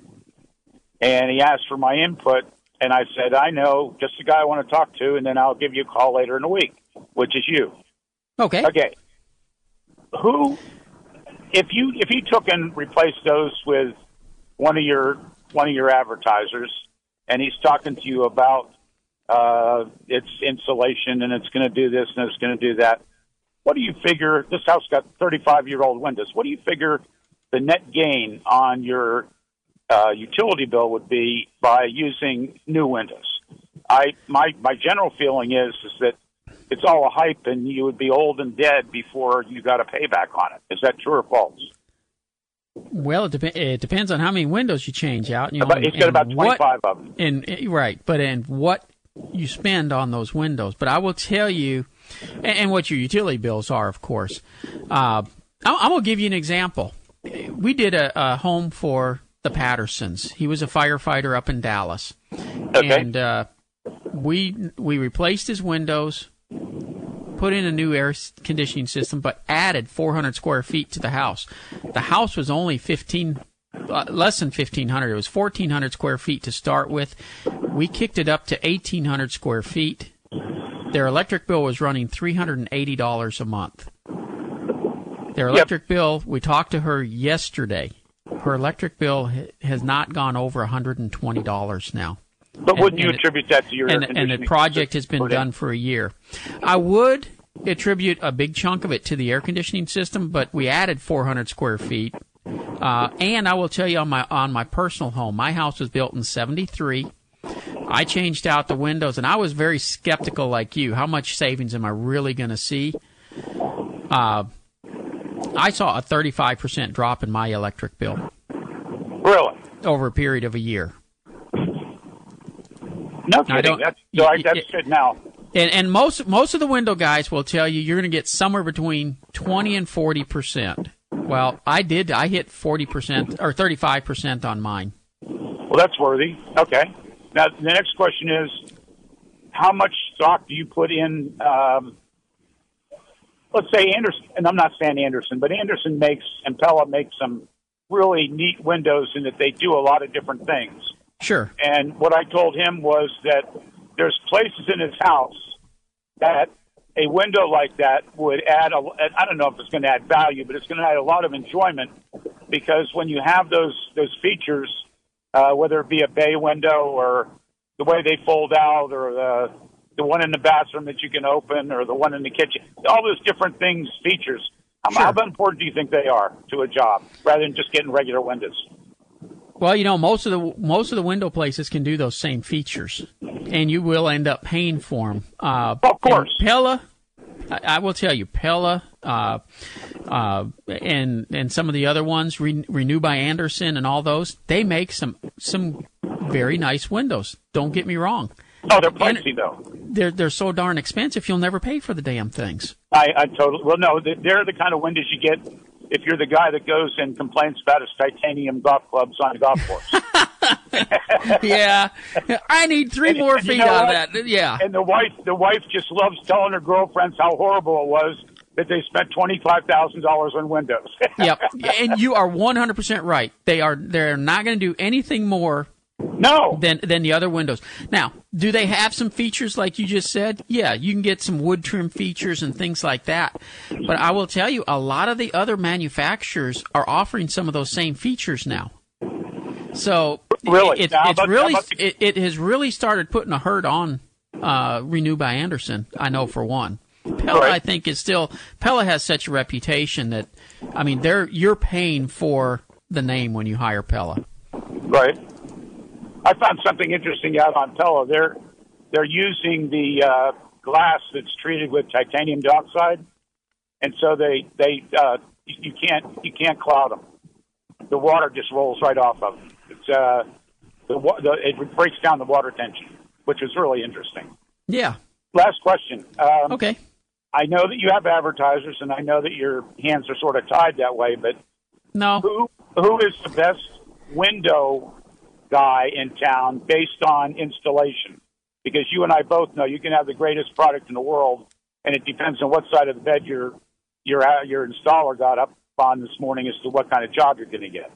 And he asked for my input, and I said, I know just the guy I want to talk to, and then I'll give you a call later in the week, which is you. Okay. Okay. Who, if you if you took and replaced those with one of your one of your advertisers, and he's talking to you about uh, its insulation and it's going to do this and it's going to do that. What do you figure? This house got 35 year old windows. What do you figure the net gain on your uh, utility bill would be by using new windows? I my my general feeling is is that it's all a hype and you would be old and dead before you got a payback on it. Is that true or false? Well, it, dep- it depends on how many windows you change out. You know, about, it's got about 25 what, of them. And eh, right, but and what you spend on those windows. But I will tell you, and, and what your utility bills are, of course. Uh, I'm, I'm going to give you an example. We did a, a, home for the Pattersons. He was a firefighter up in Dallas, okay. and uh, we we replaced his windows put in a new air conditioning system, but added 400 square feet to the house. The house was only 15, uh, Uh, less than 1,500. It was 1,400 square feet to start with. We kicked it up to 1,800 square feet. Their electric bill was running $380 a month. Their electric yep. bill, we talked to her yesterday. Her electric bill has not gone over $120 now. But wouldn't you attribute that to your and, and the project has been done for a year? I would attribute a big chunk of it to the air conditioning system, but we added 400 square feet. Uh, and I will tell you on my on my personal home, my house was built in '73. I changed out the windows, and I was very skeptical, like you. How much savings am I really going to see? Uh, I saw a 35% drop in my electric bill. Really? Over a period of a year. No kidding. That's, so I, that's good now. And, and most most of the window guys will tell you you're going to get somewhere between 20 and 40 percent. Well, I did. I hit 40 percent or 35 percent on mine. Well, that's worthy. Okay. Now the next question is, how much stock do you put in? Um, let's say Andersen, and I'm not saying Andersen, but Andersen makes and Pella makes some really neat windows in that they do a lot of different things. Sure. And what I told him was that there's places in his house that a window like that would add a, I don't know if it's going to add value, but it's going to add a lot of enjoyment because when you have those those features, uh, whether it be a bay window or the way they fold out or the the one in the bathroom that you can open or the one in the kitchen, all those different things, features. Sure. How important do you think they are to a job rather than just getting regular windows? Well, you know, most of the most of the window places can do those same features, and you will end up paying for them. Uh, of course, Pella. I, I, will tell you, Pella, uh, uh, and and some of the other ones, Re- Renew by Andersen, and all those, they make some some very nice windows. Don't get me wrong. Oh, they're pricey and though. They're they're so darn expensive. You'll never pay for the damn things. I, I totally. Well, no, they're the kind of windows you get if you're the guy that goes and complains about his titanium golf clubs on the golf course. yeah, I need three and, more and feet you know out what? of that. Yeah, and the wife, the wife just loves telling her girlfriends how horrible it was that they spent twenty five thousand dollars on windows. yep, and you are one hundred percent right. They are they're not going to do anything more no. Than than the other windows. Now, do they have some features like you just said? Yeah, you can get some wood trim features and things like that. But I will tell you, a lot of the other manufacturers are offering some of those same features now. So Really? it, Now, it's about- really the- it, it has really started putting a hurt on uh, Renew by Andersen. I know for one. Pella, Right. I think, is still Pella has such a reputation that, I mean, they're you're paying for the name when you hire Pella. Right. I found something interesting out on Pella. They're they're using the uh, glass that's treated with titanium dioxide, and so they they uh, you can't you can't cloud them. The water just rolls right off of them. It's uh, the, the it breaks down the water tension, which is really interesting. Yeah. Last question. Um, Okay. I know that you have advertisers, and I know that your hands are sort of tied that way. But No. who who is the best window guy in town based on installation? Because you and I both know you can have the greatest product in the world, and it depends on what side of the bed your your your installer got up on this morning as to what kind of job you're going to get.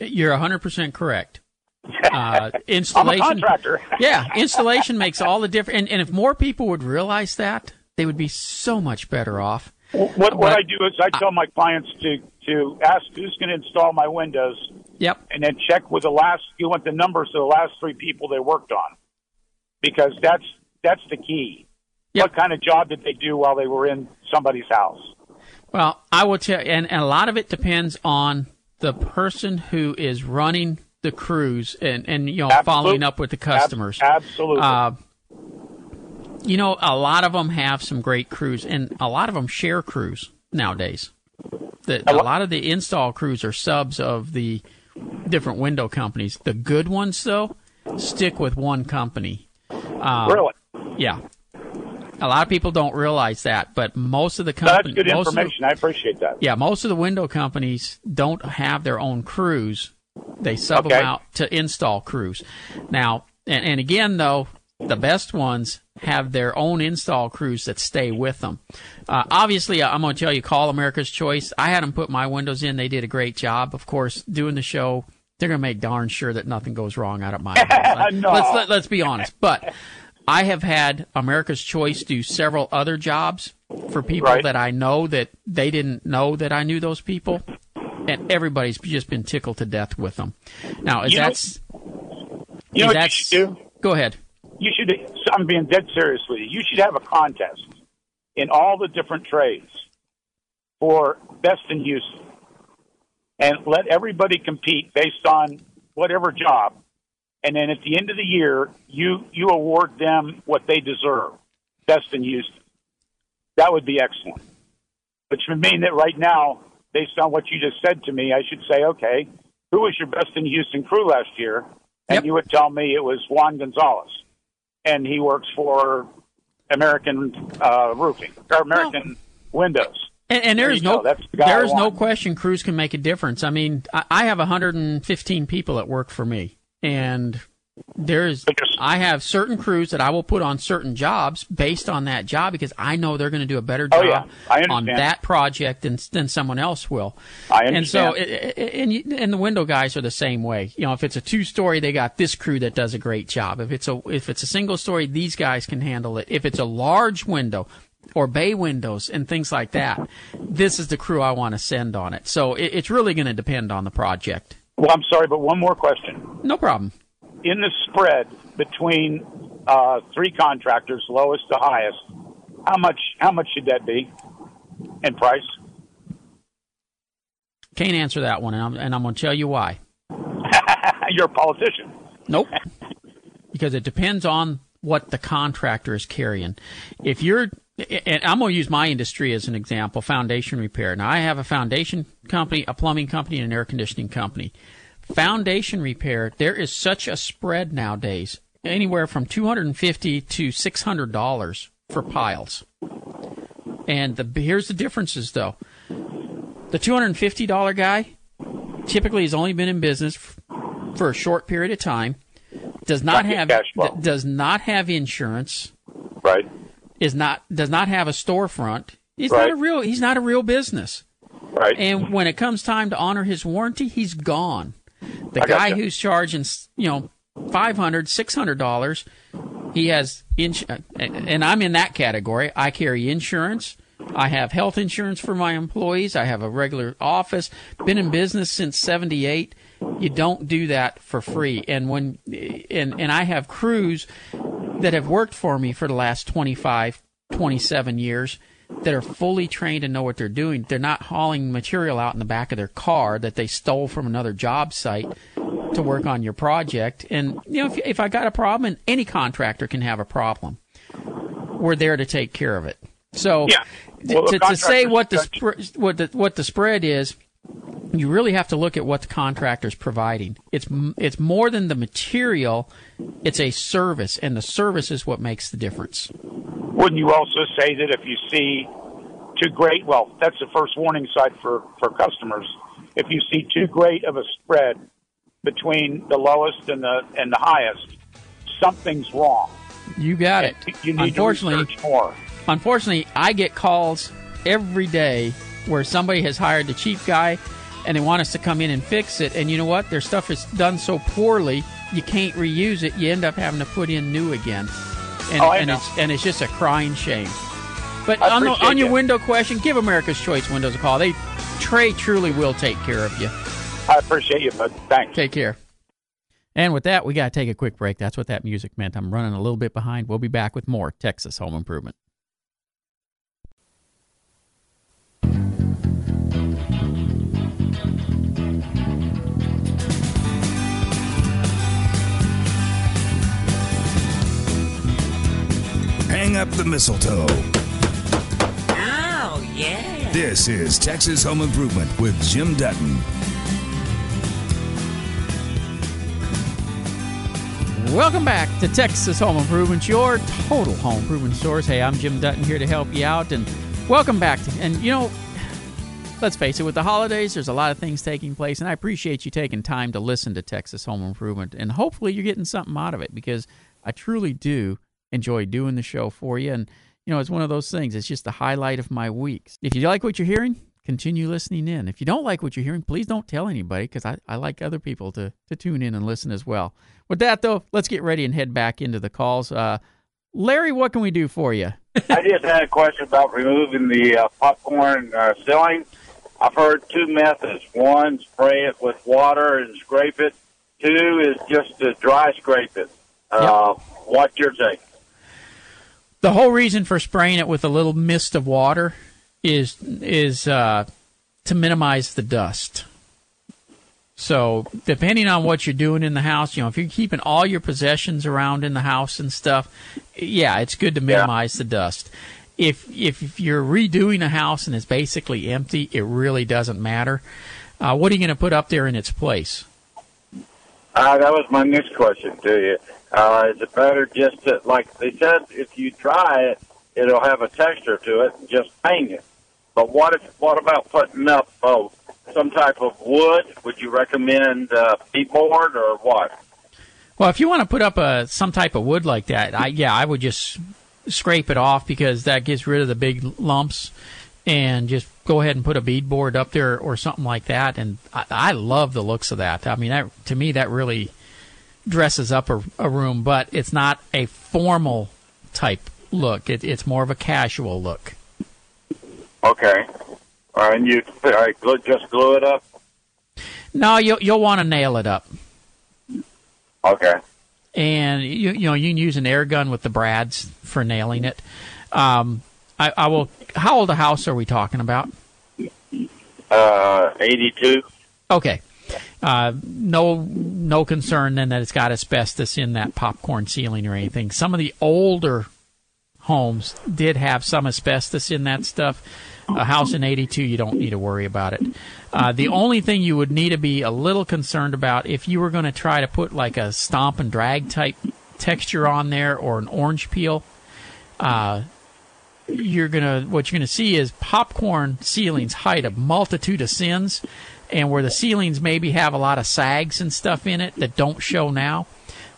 You're 100% correct. Uh, I'm a installation. contractor. yeah, installation makes all the difference. And, and if more people would realize that, they would be so much better off. What what But- I do is I tell my clients to to ask who's going to install my windows, Yep. and then check with the last. You want the numbers of the last three people they worked on, because that's that's the key. What kind of job did they do while they were in somebody's house? Well, I will tell you, and, and a lot of it depends on the person who is running the crews and, and you know, Absolute- following up with the customers. Ab- absolutely. Uh, you know, a lot of them have some great crews, and a lot of them share crews nowadays. The, a lot of the install crews are subs of the different window companies. The good ones, though, stick with one company. Um, Really? Yeah. A lot of people don't realize that, but most of the companies. That's good of the- information. I appreciate that. yeah, most of the window companies don't have their own crews. They sub Okay. them out to install crews. Now, and, and again, though, the best ones have their own install crews that stay with them. Uh, obviously, I'm going to tell you, call America's Choice. I had them put my windows in. They did a great job. Of course, doing the show, they're going to make darn sure that nothing goes wrong out at my house. No. Let's let, let's be honest. But I have had America's Choice do several other jobs for people Right. that I know that they didn't know that I knew those people, and everybody's just been tickled to death with them. Now, is You know- that's You know that's you should do? go ahead. You should. I'm being dead serious with you. You should have a contest in all the different trades for best in Houston, and let everybody compete based on whatever job. And then at the end of the year, you you award them what they deserve, best in Houston. That would be excellent. Which would mean that right now, based on what you just said to me, I should say, okay, who was your best in Houston crew last year? And you would tell me it was Juan Gonzalez, and he works for American uh, Roofing or American Windows. And, and There there is you no. That's the there is no question crews can make a difference. I mean, I, I have 115 people that work for me, and there is I have certain crews that I will put on certain jobs based on that job because I know they're going to do a better Oh, job yeah. On that project than than someone else will. I And so, understand. i- i- and you- and the window guys are the same way. You know, if it's a two story, they got this crew that does a great job. If it's a if it's a single story, these guys can handle it. If it's a large window or bay windows and things like that, this is the crew I want to send on it. So it, it's really going to depend on the project. Well, I'm sorry, but one more question. No problem. In the spread between uh, three contractors, lowest to highest, how much how much should that be in price? Can't answer that one, and I'm, and I'm going to tell you why. You're a politician. Nope. because it depends on what the contractor is carrying. If you're, and I'm going to use my industry as an example, foundation repair. Now, I have a foundation company, a plumbing company, and an air conditioning company. Foundation repair, there is such a spread nowadays, anywhere from 250 to $600 for piles. And the here's the differences, though. The $250 guy typically has only been in business for a short period of time, does not have does not have insurance, Right. is not does not have a storefront. He's not a real he's not a real business. Right. And when it comes time to honor his warranty, he's gone. The guy who's charging, you know, five hundred, six hundred dollars, he has ins- uh, and I'm in that category. I carry insurance. I have health insurance for my employees. I have a regular office. Been in business since '78. You don't do that for free. And when and and I have crews that have worked for me for the last 25, 27 years that are fully trained and know what they're doing. They're not hauling material out in the back of their car that they stole from another job site to work on your project. And you know, if, if I got a problem, and any contractor can have a problem, we're there to take care of it. So, Yeah. Well, to, to say what the spr- what the what the spread is, you really have to look at what the contractor's providing. It's it's more than the material; it's a service, and the service is what makes the difference. Wouldn't you also say that if you see too great, well, that's the first warning sign for, for customers. If you see too great of a spread between the lowest and the and the highest, something's wrong. You got it. You need to Unfortunately, research more. Unfortunately, I get calls every day where somebody has hired the cheap guy and they want us to come in and fix it. And you know what? Their stuff is done so poorly, you can't reuse it. You end up having to put in new again. And, Oh, and it's and it's just a crying shame. But on, the, on your window question, give America's Choice Windows a call. They Trey truly will take care of you. I appreciate you, bud. Thanks. Take care. And with that, we got to take a quick break. That's what that music meant. I'm running a little bit behind. We'll be back with more Texas Home Improvement. Hang up the mistletoe. Oh, yeah. This is Texas Home Improvement with Jim Dutton. Welcome back to Texas Home Improvement, your total home improvement source. Hey, I'm Jim Dutton here to help you out, and welcome back. To, and you know, let's face it, with the holidays, there's a lot of things taking place, and I appreciate you taking time to listen to Texas Home Improvement, and hopefully you're getting something out of it because I truly do enjoy doing the show for you, and you know, it's one of those things. It's just the highlight of my weeks. If you like what you're hearing, continue listening in. If you don't like what you're hearing, please don't tell anybody because I, I like other people to, to tune in and listen as well. With that, though, let's get ready and head back into the calls. Uh, Larry, what can we do for you? I just had a question about removing the uh, popcorn uh, ceiling. I've heard two methods. One, spray it with water and scrape it. Two is just to dry scrape it. Uh, What's your take? The whole reason for spraying it with a little mist of water is is uh, to minimize the dust. So, depending on what you're doing in the house, you know, if you're keeping all your possessions around in the house and stuff, yeah, it's good to minimize the dust. If if you're redoing a house and it's basically empty, it really doesn't matter. Uh, what are you going to put up there in its place? Uh, that was my next question to you. Uh, is it better just to, like they said, if you dry it, it'll have a texture to it, and just hang it. But what if, what about putting up oh, some type of wood? Would you recommend uh, board or what? Well, if you want to put up a some type of wood like that, I, yeah, I would just scrape it off because that gets rid of the big lumps, and just go ahead and put a beadboard up there or something like that. And I, I love the looks of that. I mean, that to me that really dresses up a, a room, but it's not a formal type look. It, it's more of a casual look. Okay. Right, and you all right, just glue it up? No, you'll you'll want to nail it up. Okay. and you you know you can use an air gun with the brads for nailing it. Um, I, I will. How old a house are we talking about? Uh, 82. Okay. Uh, no, no concern then that it's got asbestos in that popcorn ceiling or anything. Some of the older homes did have some asbestos in that stuff. A house in 82, you don't need to worry about it. Uh, the only thing you would need to be a little concerned about if you were going to try to put like a stomp and drag type texture on there or an orange peel, uh, you're gonna what you're gonna see is popcorn ceilings hide a multitude of sins, and where the ceilings maybe have a lot of sags and stuff in it that don't show now.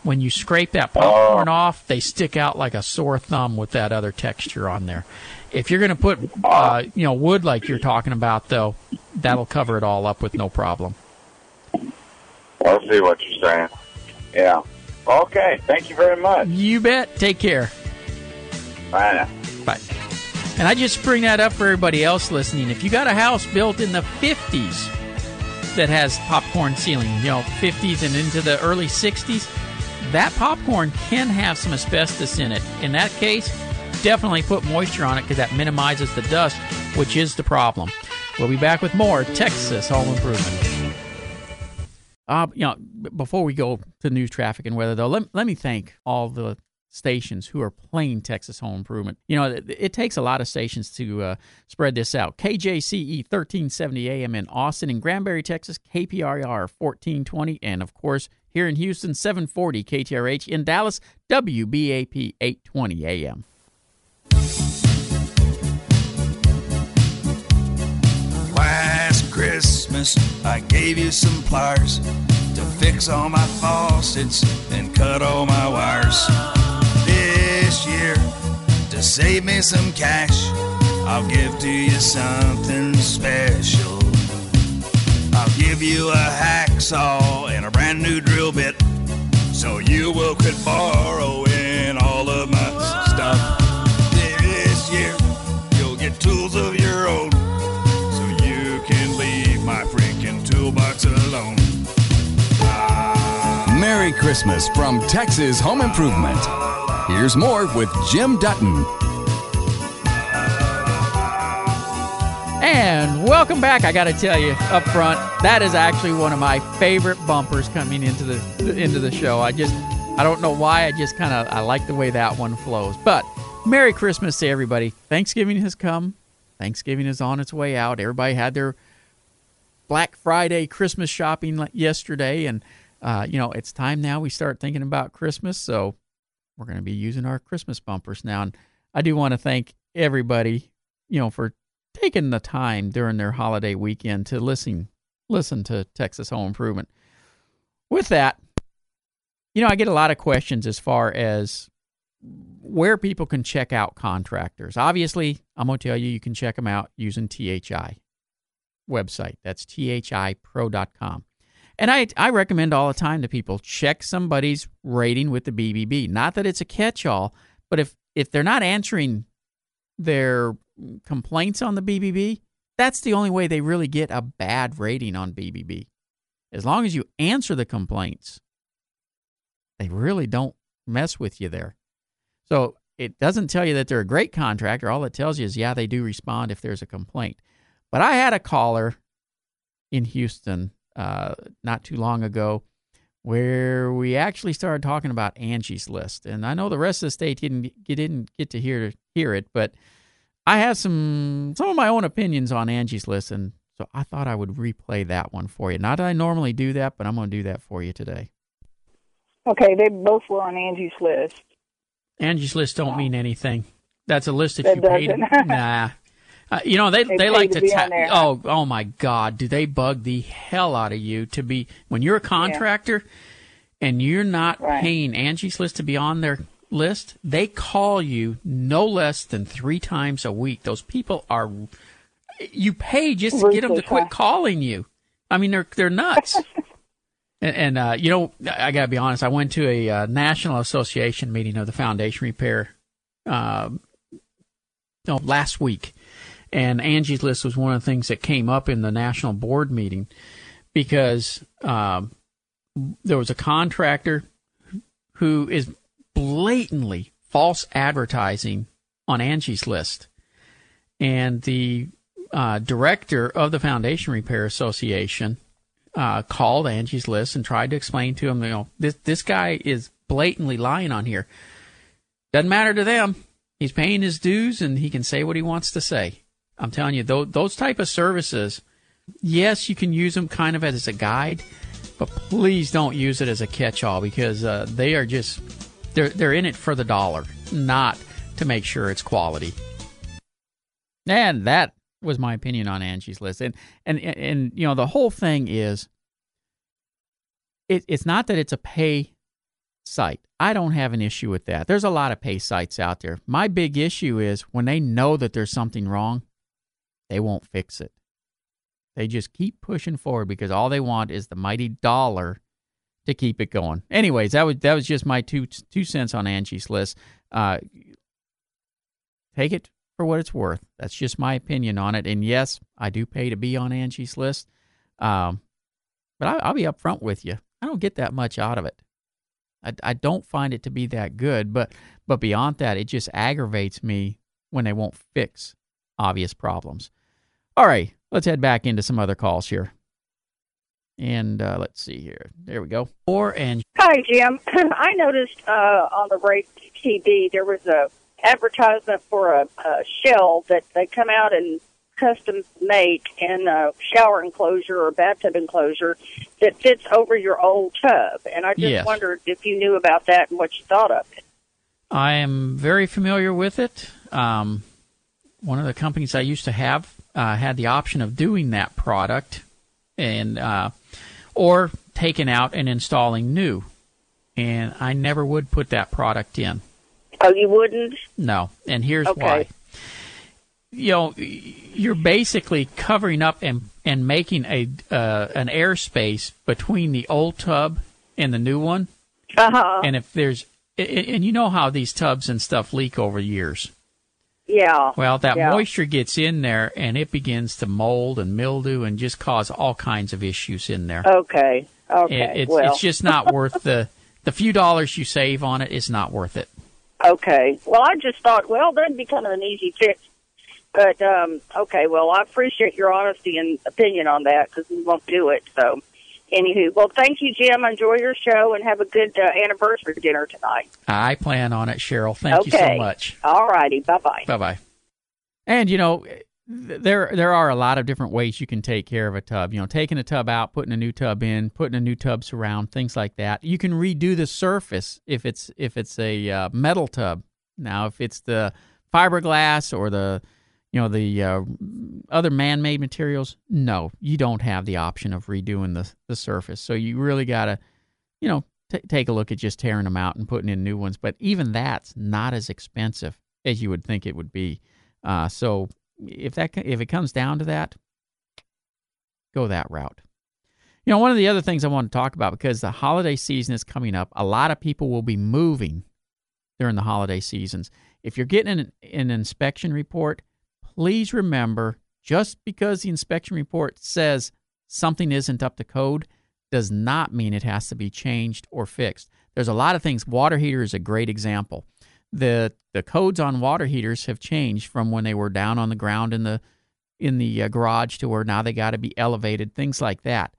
When you scrape that popcorn off, they stick out like a sore thumb with that other texture on there. If you're gonna put uh, you know wood like you're talking about though, that'll cover it all up with no problem. I see what you're saying. Yeah. Okay. Thank you very much. You bet. Take care. Bye now. Bye. And I just bring that up for everybody else listening. If you got a house built in the 50s that has popcorn ceiling, you know, 50s and into the early 60s, that popcorn can have some asbestos in it. In that case, definitely put moisture on it because that minimizes the dust, which is the problem. We'll be back with more Texas Home Improvement. Uh, you know, before we go to news traffic and weather, though, let, let me thank all the stations who are playing Texas Home Improvement. You know, it, it takes a lot of stations to uh, spread this out. KJCE 1370 AM in Austin and Granbury, Texas, KPRR 1420, and of course, here in Houston, 740 KTRH. In Dallas, WBAP 820 AM. Last Christmas, I gave you some pliers to fix all my faucets and cut all my wires. This year, to save me some cash, I'll give to you something special. I'll give you a hacksaw and a brand new drill bit, so you will quit borrowing all of my stuff. This year, you'll get tools of your own, so you can leave my freaking toolbox alone. Merry Christmas from Texas Home Improvement. Here's more with Jim Dutton. And welcome back. I got to tell you up front, that is actually one of my favorite bumpers coming into the into the show. I just I don't know why. I just kind of I like the way that one flows. But Merry Christmas to everybody. Thanksgiving has come. Thanksgiving is on its way out. Everybody had their Black Friday Christmas shopping yesterday, and uh, you know it's time now we start thinking about Christmas. So we're going to be using our Christmas bumpers now. And I do want to thank everybody, you know, for taking the time during their holiday weekend to listen listen to Texas Home Improvement. With that, you know, I get a lot of questions as far as where people can check out contractors. Obviously, I'm going to tell you you can check them out using THI website. That's thipro.com. And I, I recommend all the time to people check somebody's rating with the BBB. Not that it's a catch all, but if, if they're not answering their complaints on the BBB, that's the only way they really get a bad rating on BBB. As long as you answer the complaints, they really don't mess with you there. So it doesn't tell you that they're a great contractor. All it tells you is, yeah, they do respond if there's a complaint. But I had a caller in Houston uh, not too long ago where we actually started talking about Angie's List. And I know the rest of the state didn't, didn't get to hear, hear it, but I have some some of my own opinions on Angie's List, and so I thought I would replay that one for you. Not that I normally do that, but I'm going to do that for you today. Okay, they both were on Angie's List. Angie's List don't mean anything. That's a list that, That you paid. doesn't. nah. Uh, you know they They they, like to to, ta- oh oh my god do they bug the hell out of you to be when you're a contractor and you're not Right. paying Angie's List to be on their list they call you no less than three times a week those people are you pay just to get them to quit huh? calling you I mean they're they're nuts and, and uh, you know I got to be honest I went to a uh, national association meeting of the foundation repair uh, no, last week. And Angie's List was one of the things that came up in the national board meeting because um, there was a contractor who is blatantly false advertising on Angie's List. And the uh, director of the Foundation Repair Association uh, called Angie's List and tried to explain to him, you know, this this guy is blatantly lying on here. Doesn't matter to them. He's paying his dues and he can say what he wants to say. I'm telling you, those, those type of services, yes, you can use them kind of as a guide, but please don't use it as a catch-all because uh, they are just they're they're in it for the dollar, not to make sure it's quality. And that was my opinion on Angie's List. And and and, and you know the whole thing is it, it's not that it's a pay site. I don't have an issue with that. There's a lot of pay sites out there. My big issue is when they know that there's something wrong, they won't fix it. They just keep pushing forward because all they want is the mighty dollar to keep it going. Anyways, that was that was just my two two cents on Angie's list. Uh, take it for what it's worth. That's just my opinion on it. And yes, I do pay to be on Angie's list. Um, But I, I'll be upfront with you. I don't get that much out of it. I, I don't find it to be that good. But but beyond that, it just aggravates me when they won't fix obvious problems. All right, let's head back into some other calls here. And uh, let's see here. There we go. Or and Hi, Jim. I noticed uh, on the Ray TV there was a advertisement for a, a shell that they come out and custom make in a shower enclosure or bathtub enclosure that fits over your old tub. And I just Yes. wondered if you knew about that and what you thought of it. I am very familiar with it. Um, one of the companies I used to have uh, had the option of doing that product, and uh, or taking out and installing new. And I never would put that product in. Oh, you wouldn't? No, and here's Okay. why. You know, you're basically covering up and and making a uh, an airspace between the old tub and the new one. Uh-huh. And if there's and you know how these tubs and stuff leak over years. Yeah. Well, that yeah. moisture gets in there and it begins to mold and mildew and just cause all kinds of issues in there. Okay. Okay. It- it's, well. it's just not worth the the few dollars you save on it is not worth it. Okay. Well, I just thought, well, that'd be kind of an easy fix. But um, okay, well, I appreciate your honesty and opinion on that because we won't do it. So, anywho, well, thank you, Jim. Enjoy your show and have a good uh, anniversary dinner tonight. I plan on it, Cheryl. Thank you so much. All righty. Bye bye. Bye bye. And you know, there there are a lot of different ways you can take care of a tub. You know, taking a tub out, putting a new tub in, putting a new tub surround, things like that. You can redo the surface if it's if it's a uh, metal tub. Now, if it's the fiberglass or the you know the uh, other man-made materials, no, you don't have the option of redoing the the surface. So you really got to, you know, t- take a look at just tearing them out and putting in new ones. But even that's not as expensive as you would think it would be. Uh, so if that if it comes down to that, go that route. You know, one of the other things I want to talk about because the holiday season is coming up, a lot of people will be moving during the holiday seasons. If you're getting an, an inspection report, please remember just because the inspection report says something isn't up to code does not mean it has to be changed or fixed. There's a lot of things. Water heater is a great example. The the codes on water heaters have changed from when they were down on the ground in the in the uh, garage to where now they got to be elevated, things like that.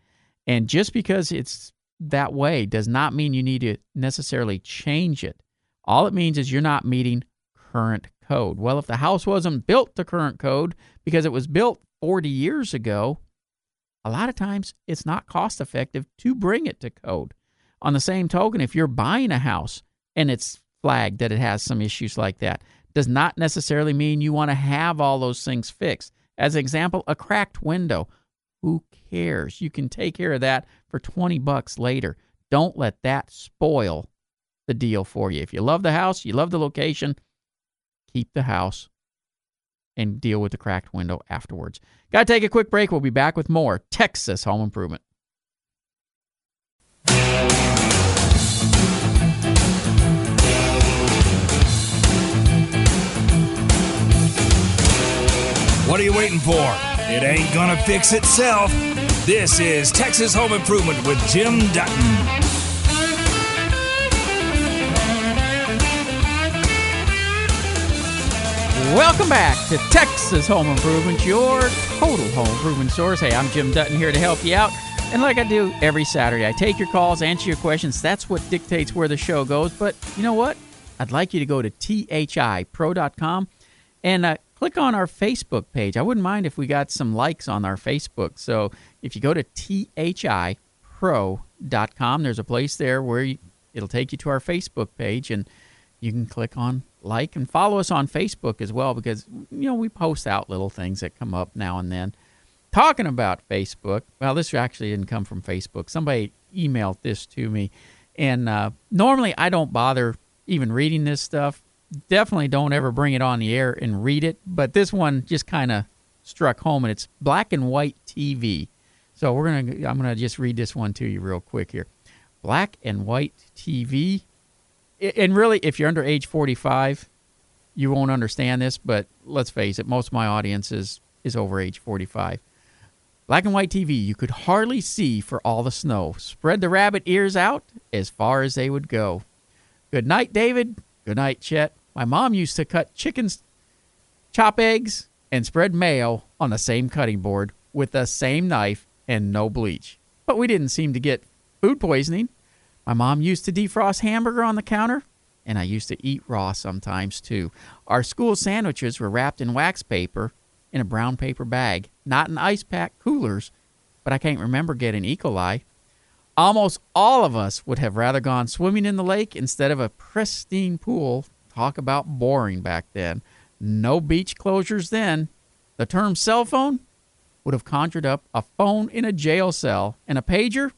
And just because it's that way does not mean you need to necessarily change it. All it means is you're not meeting current code. Well, if the house wasn't built to current code because it was built 40 years ago, a lot of times it's not cost effective to bring it to code. On the same token, if you're buying a house and it's flagged that it has some issues like that, does not necessarily mean you want to have all those things fixed. As an example, a cracked window. Who cares? You can take care of that for 20 bucks later. Don't let that spoil the deal for you. If you love the house, you love the location, keep the house and deal with the cracked window afterwards. Got to take a quick break. We'll be back with more Texas home improvement. What are you waiting for? It ain't gonna fix itself. This is Texas Home Improvement with Jim Dutton. Welcome back to Texas Home Improvement, your total home improvement source. Hey, I'm Jim Dutton here to help you out. And like I do every Saturday, I take your calls, answer your questions. That's what dictates where the show goes. But you know what? I'd like you to go to thipro.com and uh, click on our Facebook page. I wouldn't mind if we got some likes on our Facebook. So if you go to thipro.com, there's a place there where you, it'll take you to our Facebook page and you can click on like and follow us on Facebook as well because you know we post out little things that come up now and then. Talking about Facebook, well, this actually didn't come from Facebook. Somebody emailed this to me, and uh, normally I don't bother even reading this stuff. Definitely don't ever bring it on the air and read it, but this one just kind of struck home, and it's black and white TV. So we're gonna, I'm gonna just read this one to you real quick here. Black and white TV and really, if you're under age 45, you won't understand this. But let's face it, most of my audience is is over age 45. Black and white TV, you could hardly see for all the snow. Spread the rabbit ears out as far as they would go. Good night, David. Good night, Chet. My mom used to cut chickens, chop eggs, and spread mayo on the same cutting board with the same knife and no bleach. But we didn't seem to get food poisoning. My mom used to defrost hamburger on the counter, and I used to eat raw sometimes too. Our school sandwiches were wrapped in wax paper in a brown paper bag, not in ice pack coolers, but I can't remember getting E. coli. Almost all of us would have rather gone swimming in the lake instead of a pristine pool. Talk about boring back then. No beach closures then. The term cell phone would have conjured up a phone in a jail cell, and a pager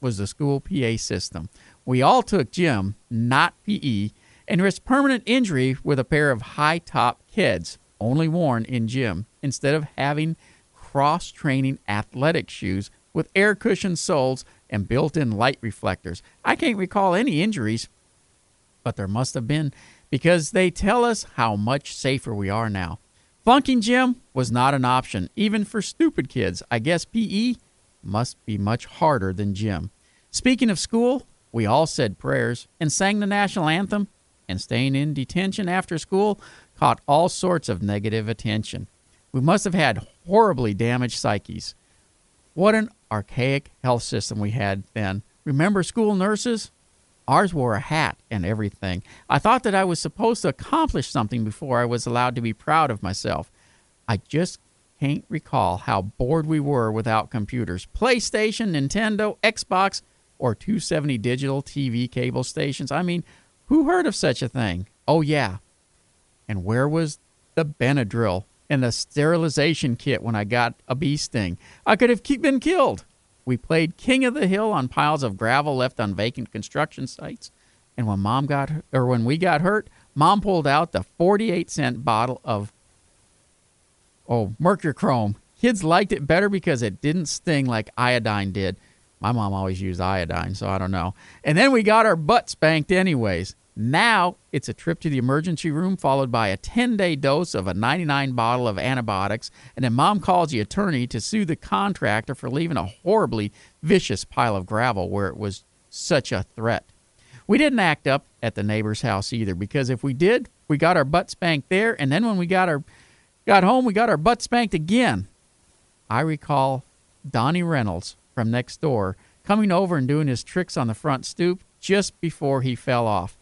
was the school PA system. We all took gym, not PE, and risked permanent injury with a pair of high top Keds, only worn in gym, instead of having cross training athletic shoes with air cushioned soles and built in light reflectors. I can't recall any injuries, but there must have been because they tell us how much safer we are now. Flunking gym was not an option, even for stupid kids. I guess PE must be much harder than gym. Speaking of school, we all said prayers and sang the national anthem, and staying in detention after school caught all sorts of negative attention. We must have had horribly damaged psyches. What an archaic health system we had then. Remember school nurses? Ours wore a hat and everything. I thought that I was supposed to accomplish something before I was allowed to be proud of myself. I just can't recall how bored we were without computers. PlayStation, Nintendo, Xbox, or 270 digital TV cable stations. I mean, who heard of such a thing? Oh, yeah. And where was the Benadryl and the sterilization kit when I got a bee sting? I could have been killed. We played King of the Hill on piles of gravel left on vacant construction sites. And when mom got or when we got hurt, mom pulled out the 48 cent bottle of oh, mercurochrome. Kids liked it better because it didn't sting like iodine did. My mom always used iodine, so I don't know. And then we got our butt spanked anyways. Now it's a trip to the emergency room followed by a 10 day dose of a 99 bottle of antibiotics. And then mom calls the attorney to sue the contractor for leaving a horribly vicious pile of gravel where it was such a threat. We didn't act up at the neighbor's house either because if we did, we got our butt spanked there. And then when we got our got home, we got our butt spanked again. I recall Donnie Reynolds from next door coming over and doing his tricks on the front stoop just before he fell off.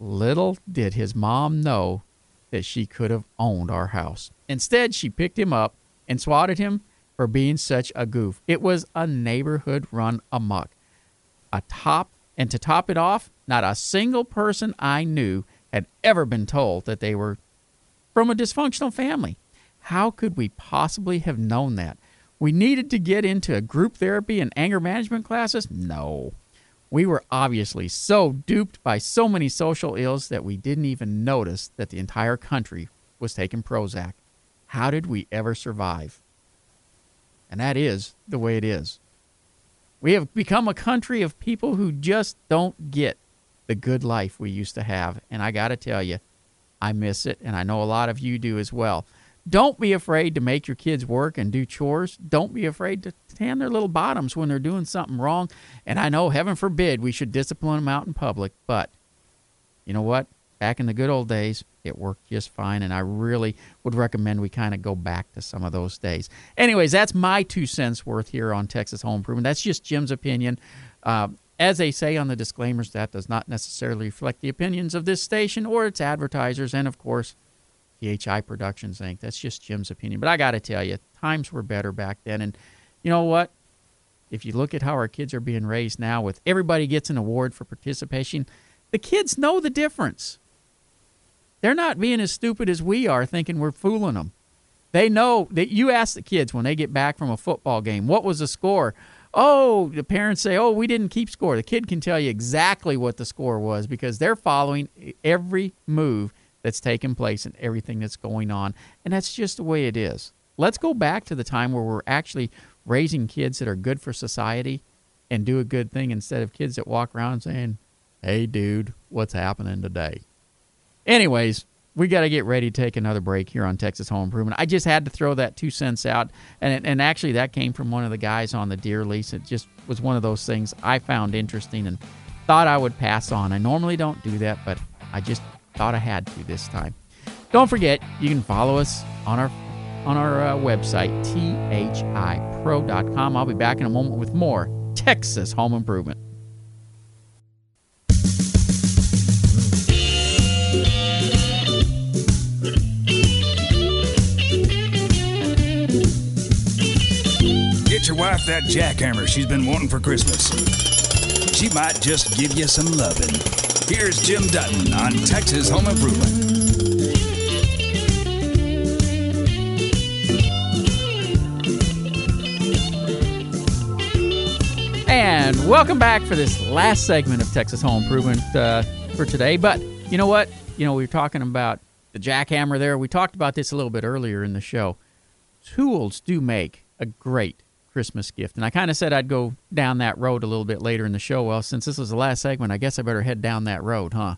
Little did his mom know that she could have owned our house. Instead, she picked him up and swatted him for being such a goof. It was a neighborhood run amok. A top and to top it off, not a single person I knew had ever been told that they were from a dysfunctional family. How could we possibly have known that? We needed to get into a group therapy and anger management classes? No. We were obviously so duped by so many social ills that we didn't even notice that the entire country was taking Prozac. How did we ever survive? And that is the way it is. We have become a country of people who just don't get the good life we used to have. And I got to tell you, I miss it. And I know a lot of you do as well. Don't be afraid to make your kids work and do chores. Don't be afraid to tan their little bottoms when they're doing something wrong. And I know, heaven forbid, we should discipline them out in public, but you know what? Back in the good old days, it worked just fine, and I really would recommend we kind of go back to some of those days. Anyways, that's my two cents worth here on Texas Home Improvement. That's just Jim's opinion. Uh, as they say on the disclaimers, that does not necessarily reflect the opinions of this station or its advertisers, and of course, PHI Productions Inc. That's just Jim's opinion. But I got to tell you, times were better back then. And you know what? If you look at how our kids are being raised now, with everybody gets an award for participation, the kids know the difference. They're not being as stupid as we are thinking we're fooling them. They know that you ask the kids when they get back from a football game, what was the score? Oh, the parents say, oh, we didn't keep score. The kid can tell you exactly what the score was because they're following every move that's taking place and everything that's going on. And that's just the way it is. Let's go back to the time where we're actually raising kids that are good for society and do a good thing instead of kids that walk around saying, hey, dude, what's happening today? Anyways, we got to get ready to take another break here on Texas Home Improvement. I just had to throw that two cents out, and and actually that came from one of the guys on the deer lease. It just was one of those things I found interesting and thought I would pass on. I normally don't do that, but I just thought I had to this time. Don't forget, you can follow us on our on our uh, website thipro.com. I'll be back in a moment with more Texas Home Improvement. Your wife that jackhammer she's been wanting for Christmas. She might just give you some loving. Here's Jim Dutton on Texas Home Improvement. And welcome back for this last segment of Texas Home Improvement uh, for today. But you know what? You know, we were talking about the jackhammer there. We talked about this a little bit earlier in the show. Tools do make a great Christmas gift. And I kind of said I'd go down that road a little bit later in the show. Well, since this was the last segment, I guess I better head down that road, huh?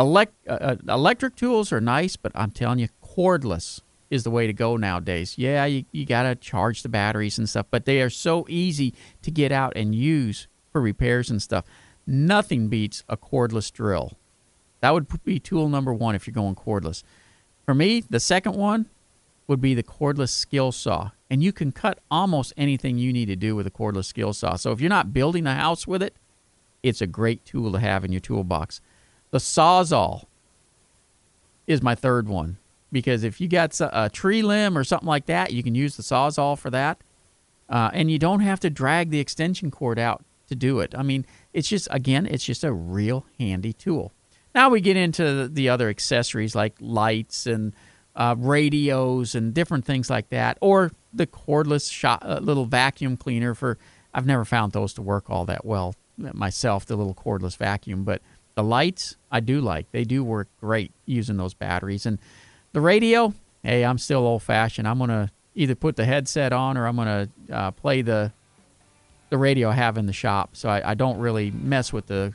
Elect, uh, uh electric tools are nice, but I'm telling you, cordless is the way to go nowadays. Yeah, you, you got to charge the batteries and stuff, but they are so easy to get out and use for repairs and stuff. Nothing beats a cordless drill. That would be tool number one if you're going cordless. For me, the second one would be the cordless skill saw. And you can cut almost anything you need to do with a cordless skill saw. So if you're not building a house with it, it's a great tool to have in your toolbox. The Sawzall is my third one because if you got a tree limb or something like that, you can use the Sawzall for that. Uh, and you don't have to drag the extension cord out to do it. I mean, it's just, again, it's just a real handy tool. Now we get into the other accessories like lights and uh, radios and different things like that, or the cordless shot, uh, little vacuum cleaner for. I've never found those to work all that well myself, the little cordless vacuum, but the lights I do like. They do work great using those batteries. And the radio, hey, I'm still old fashioned. I'm gonna either put the headset on or I'm gonna uh, play the the radio I have in the shop. So I, I don't really mess with the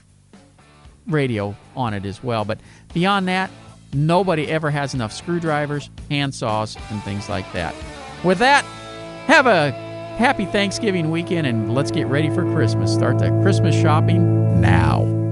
radio on it as well. But beyond that, nobody ever has enough screwdrivers, hand saws, and things like that. With that, have a happy Thanksgiving weekend and let's get ready for Christmas. Start that Christmas shopping now.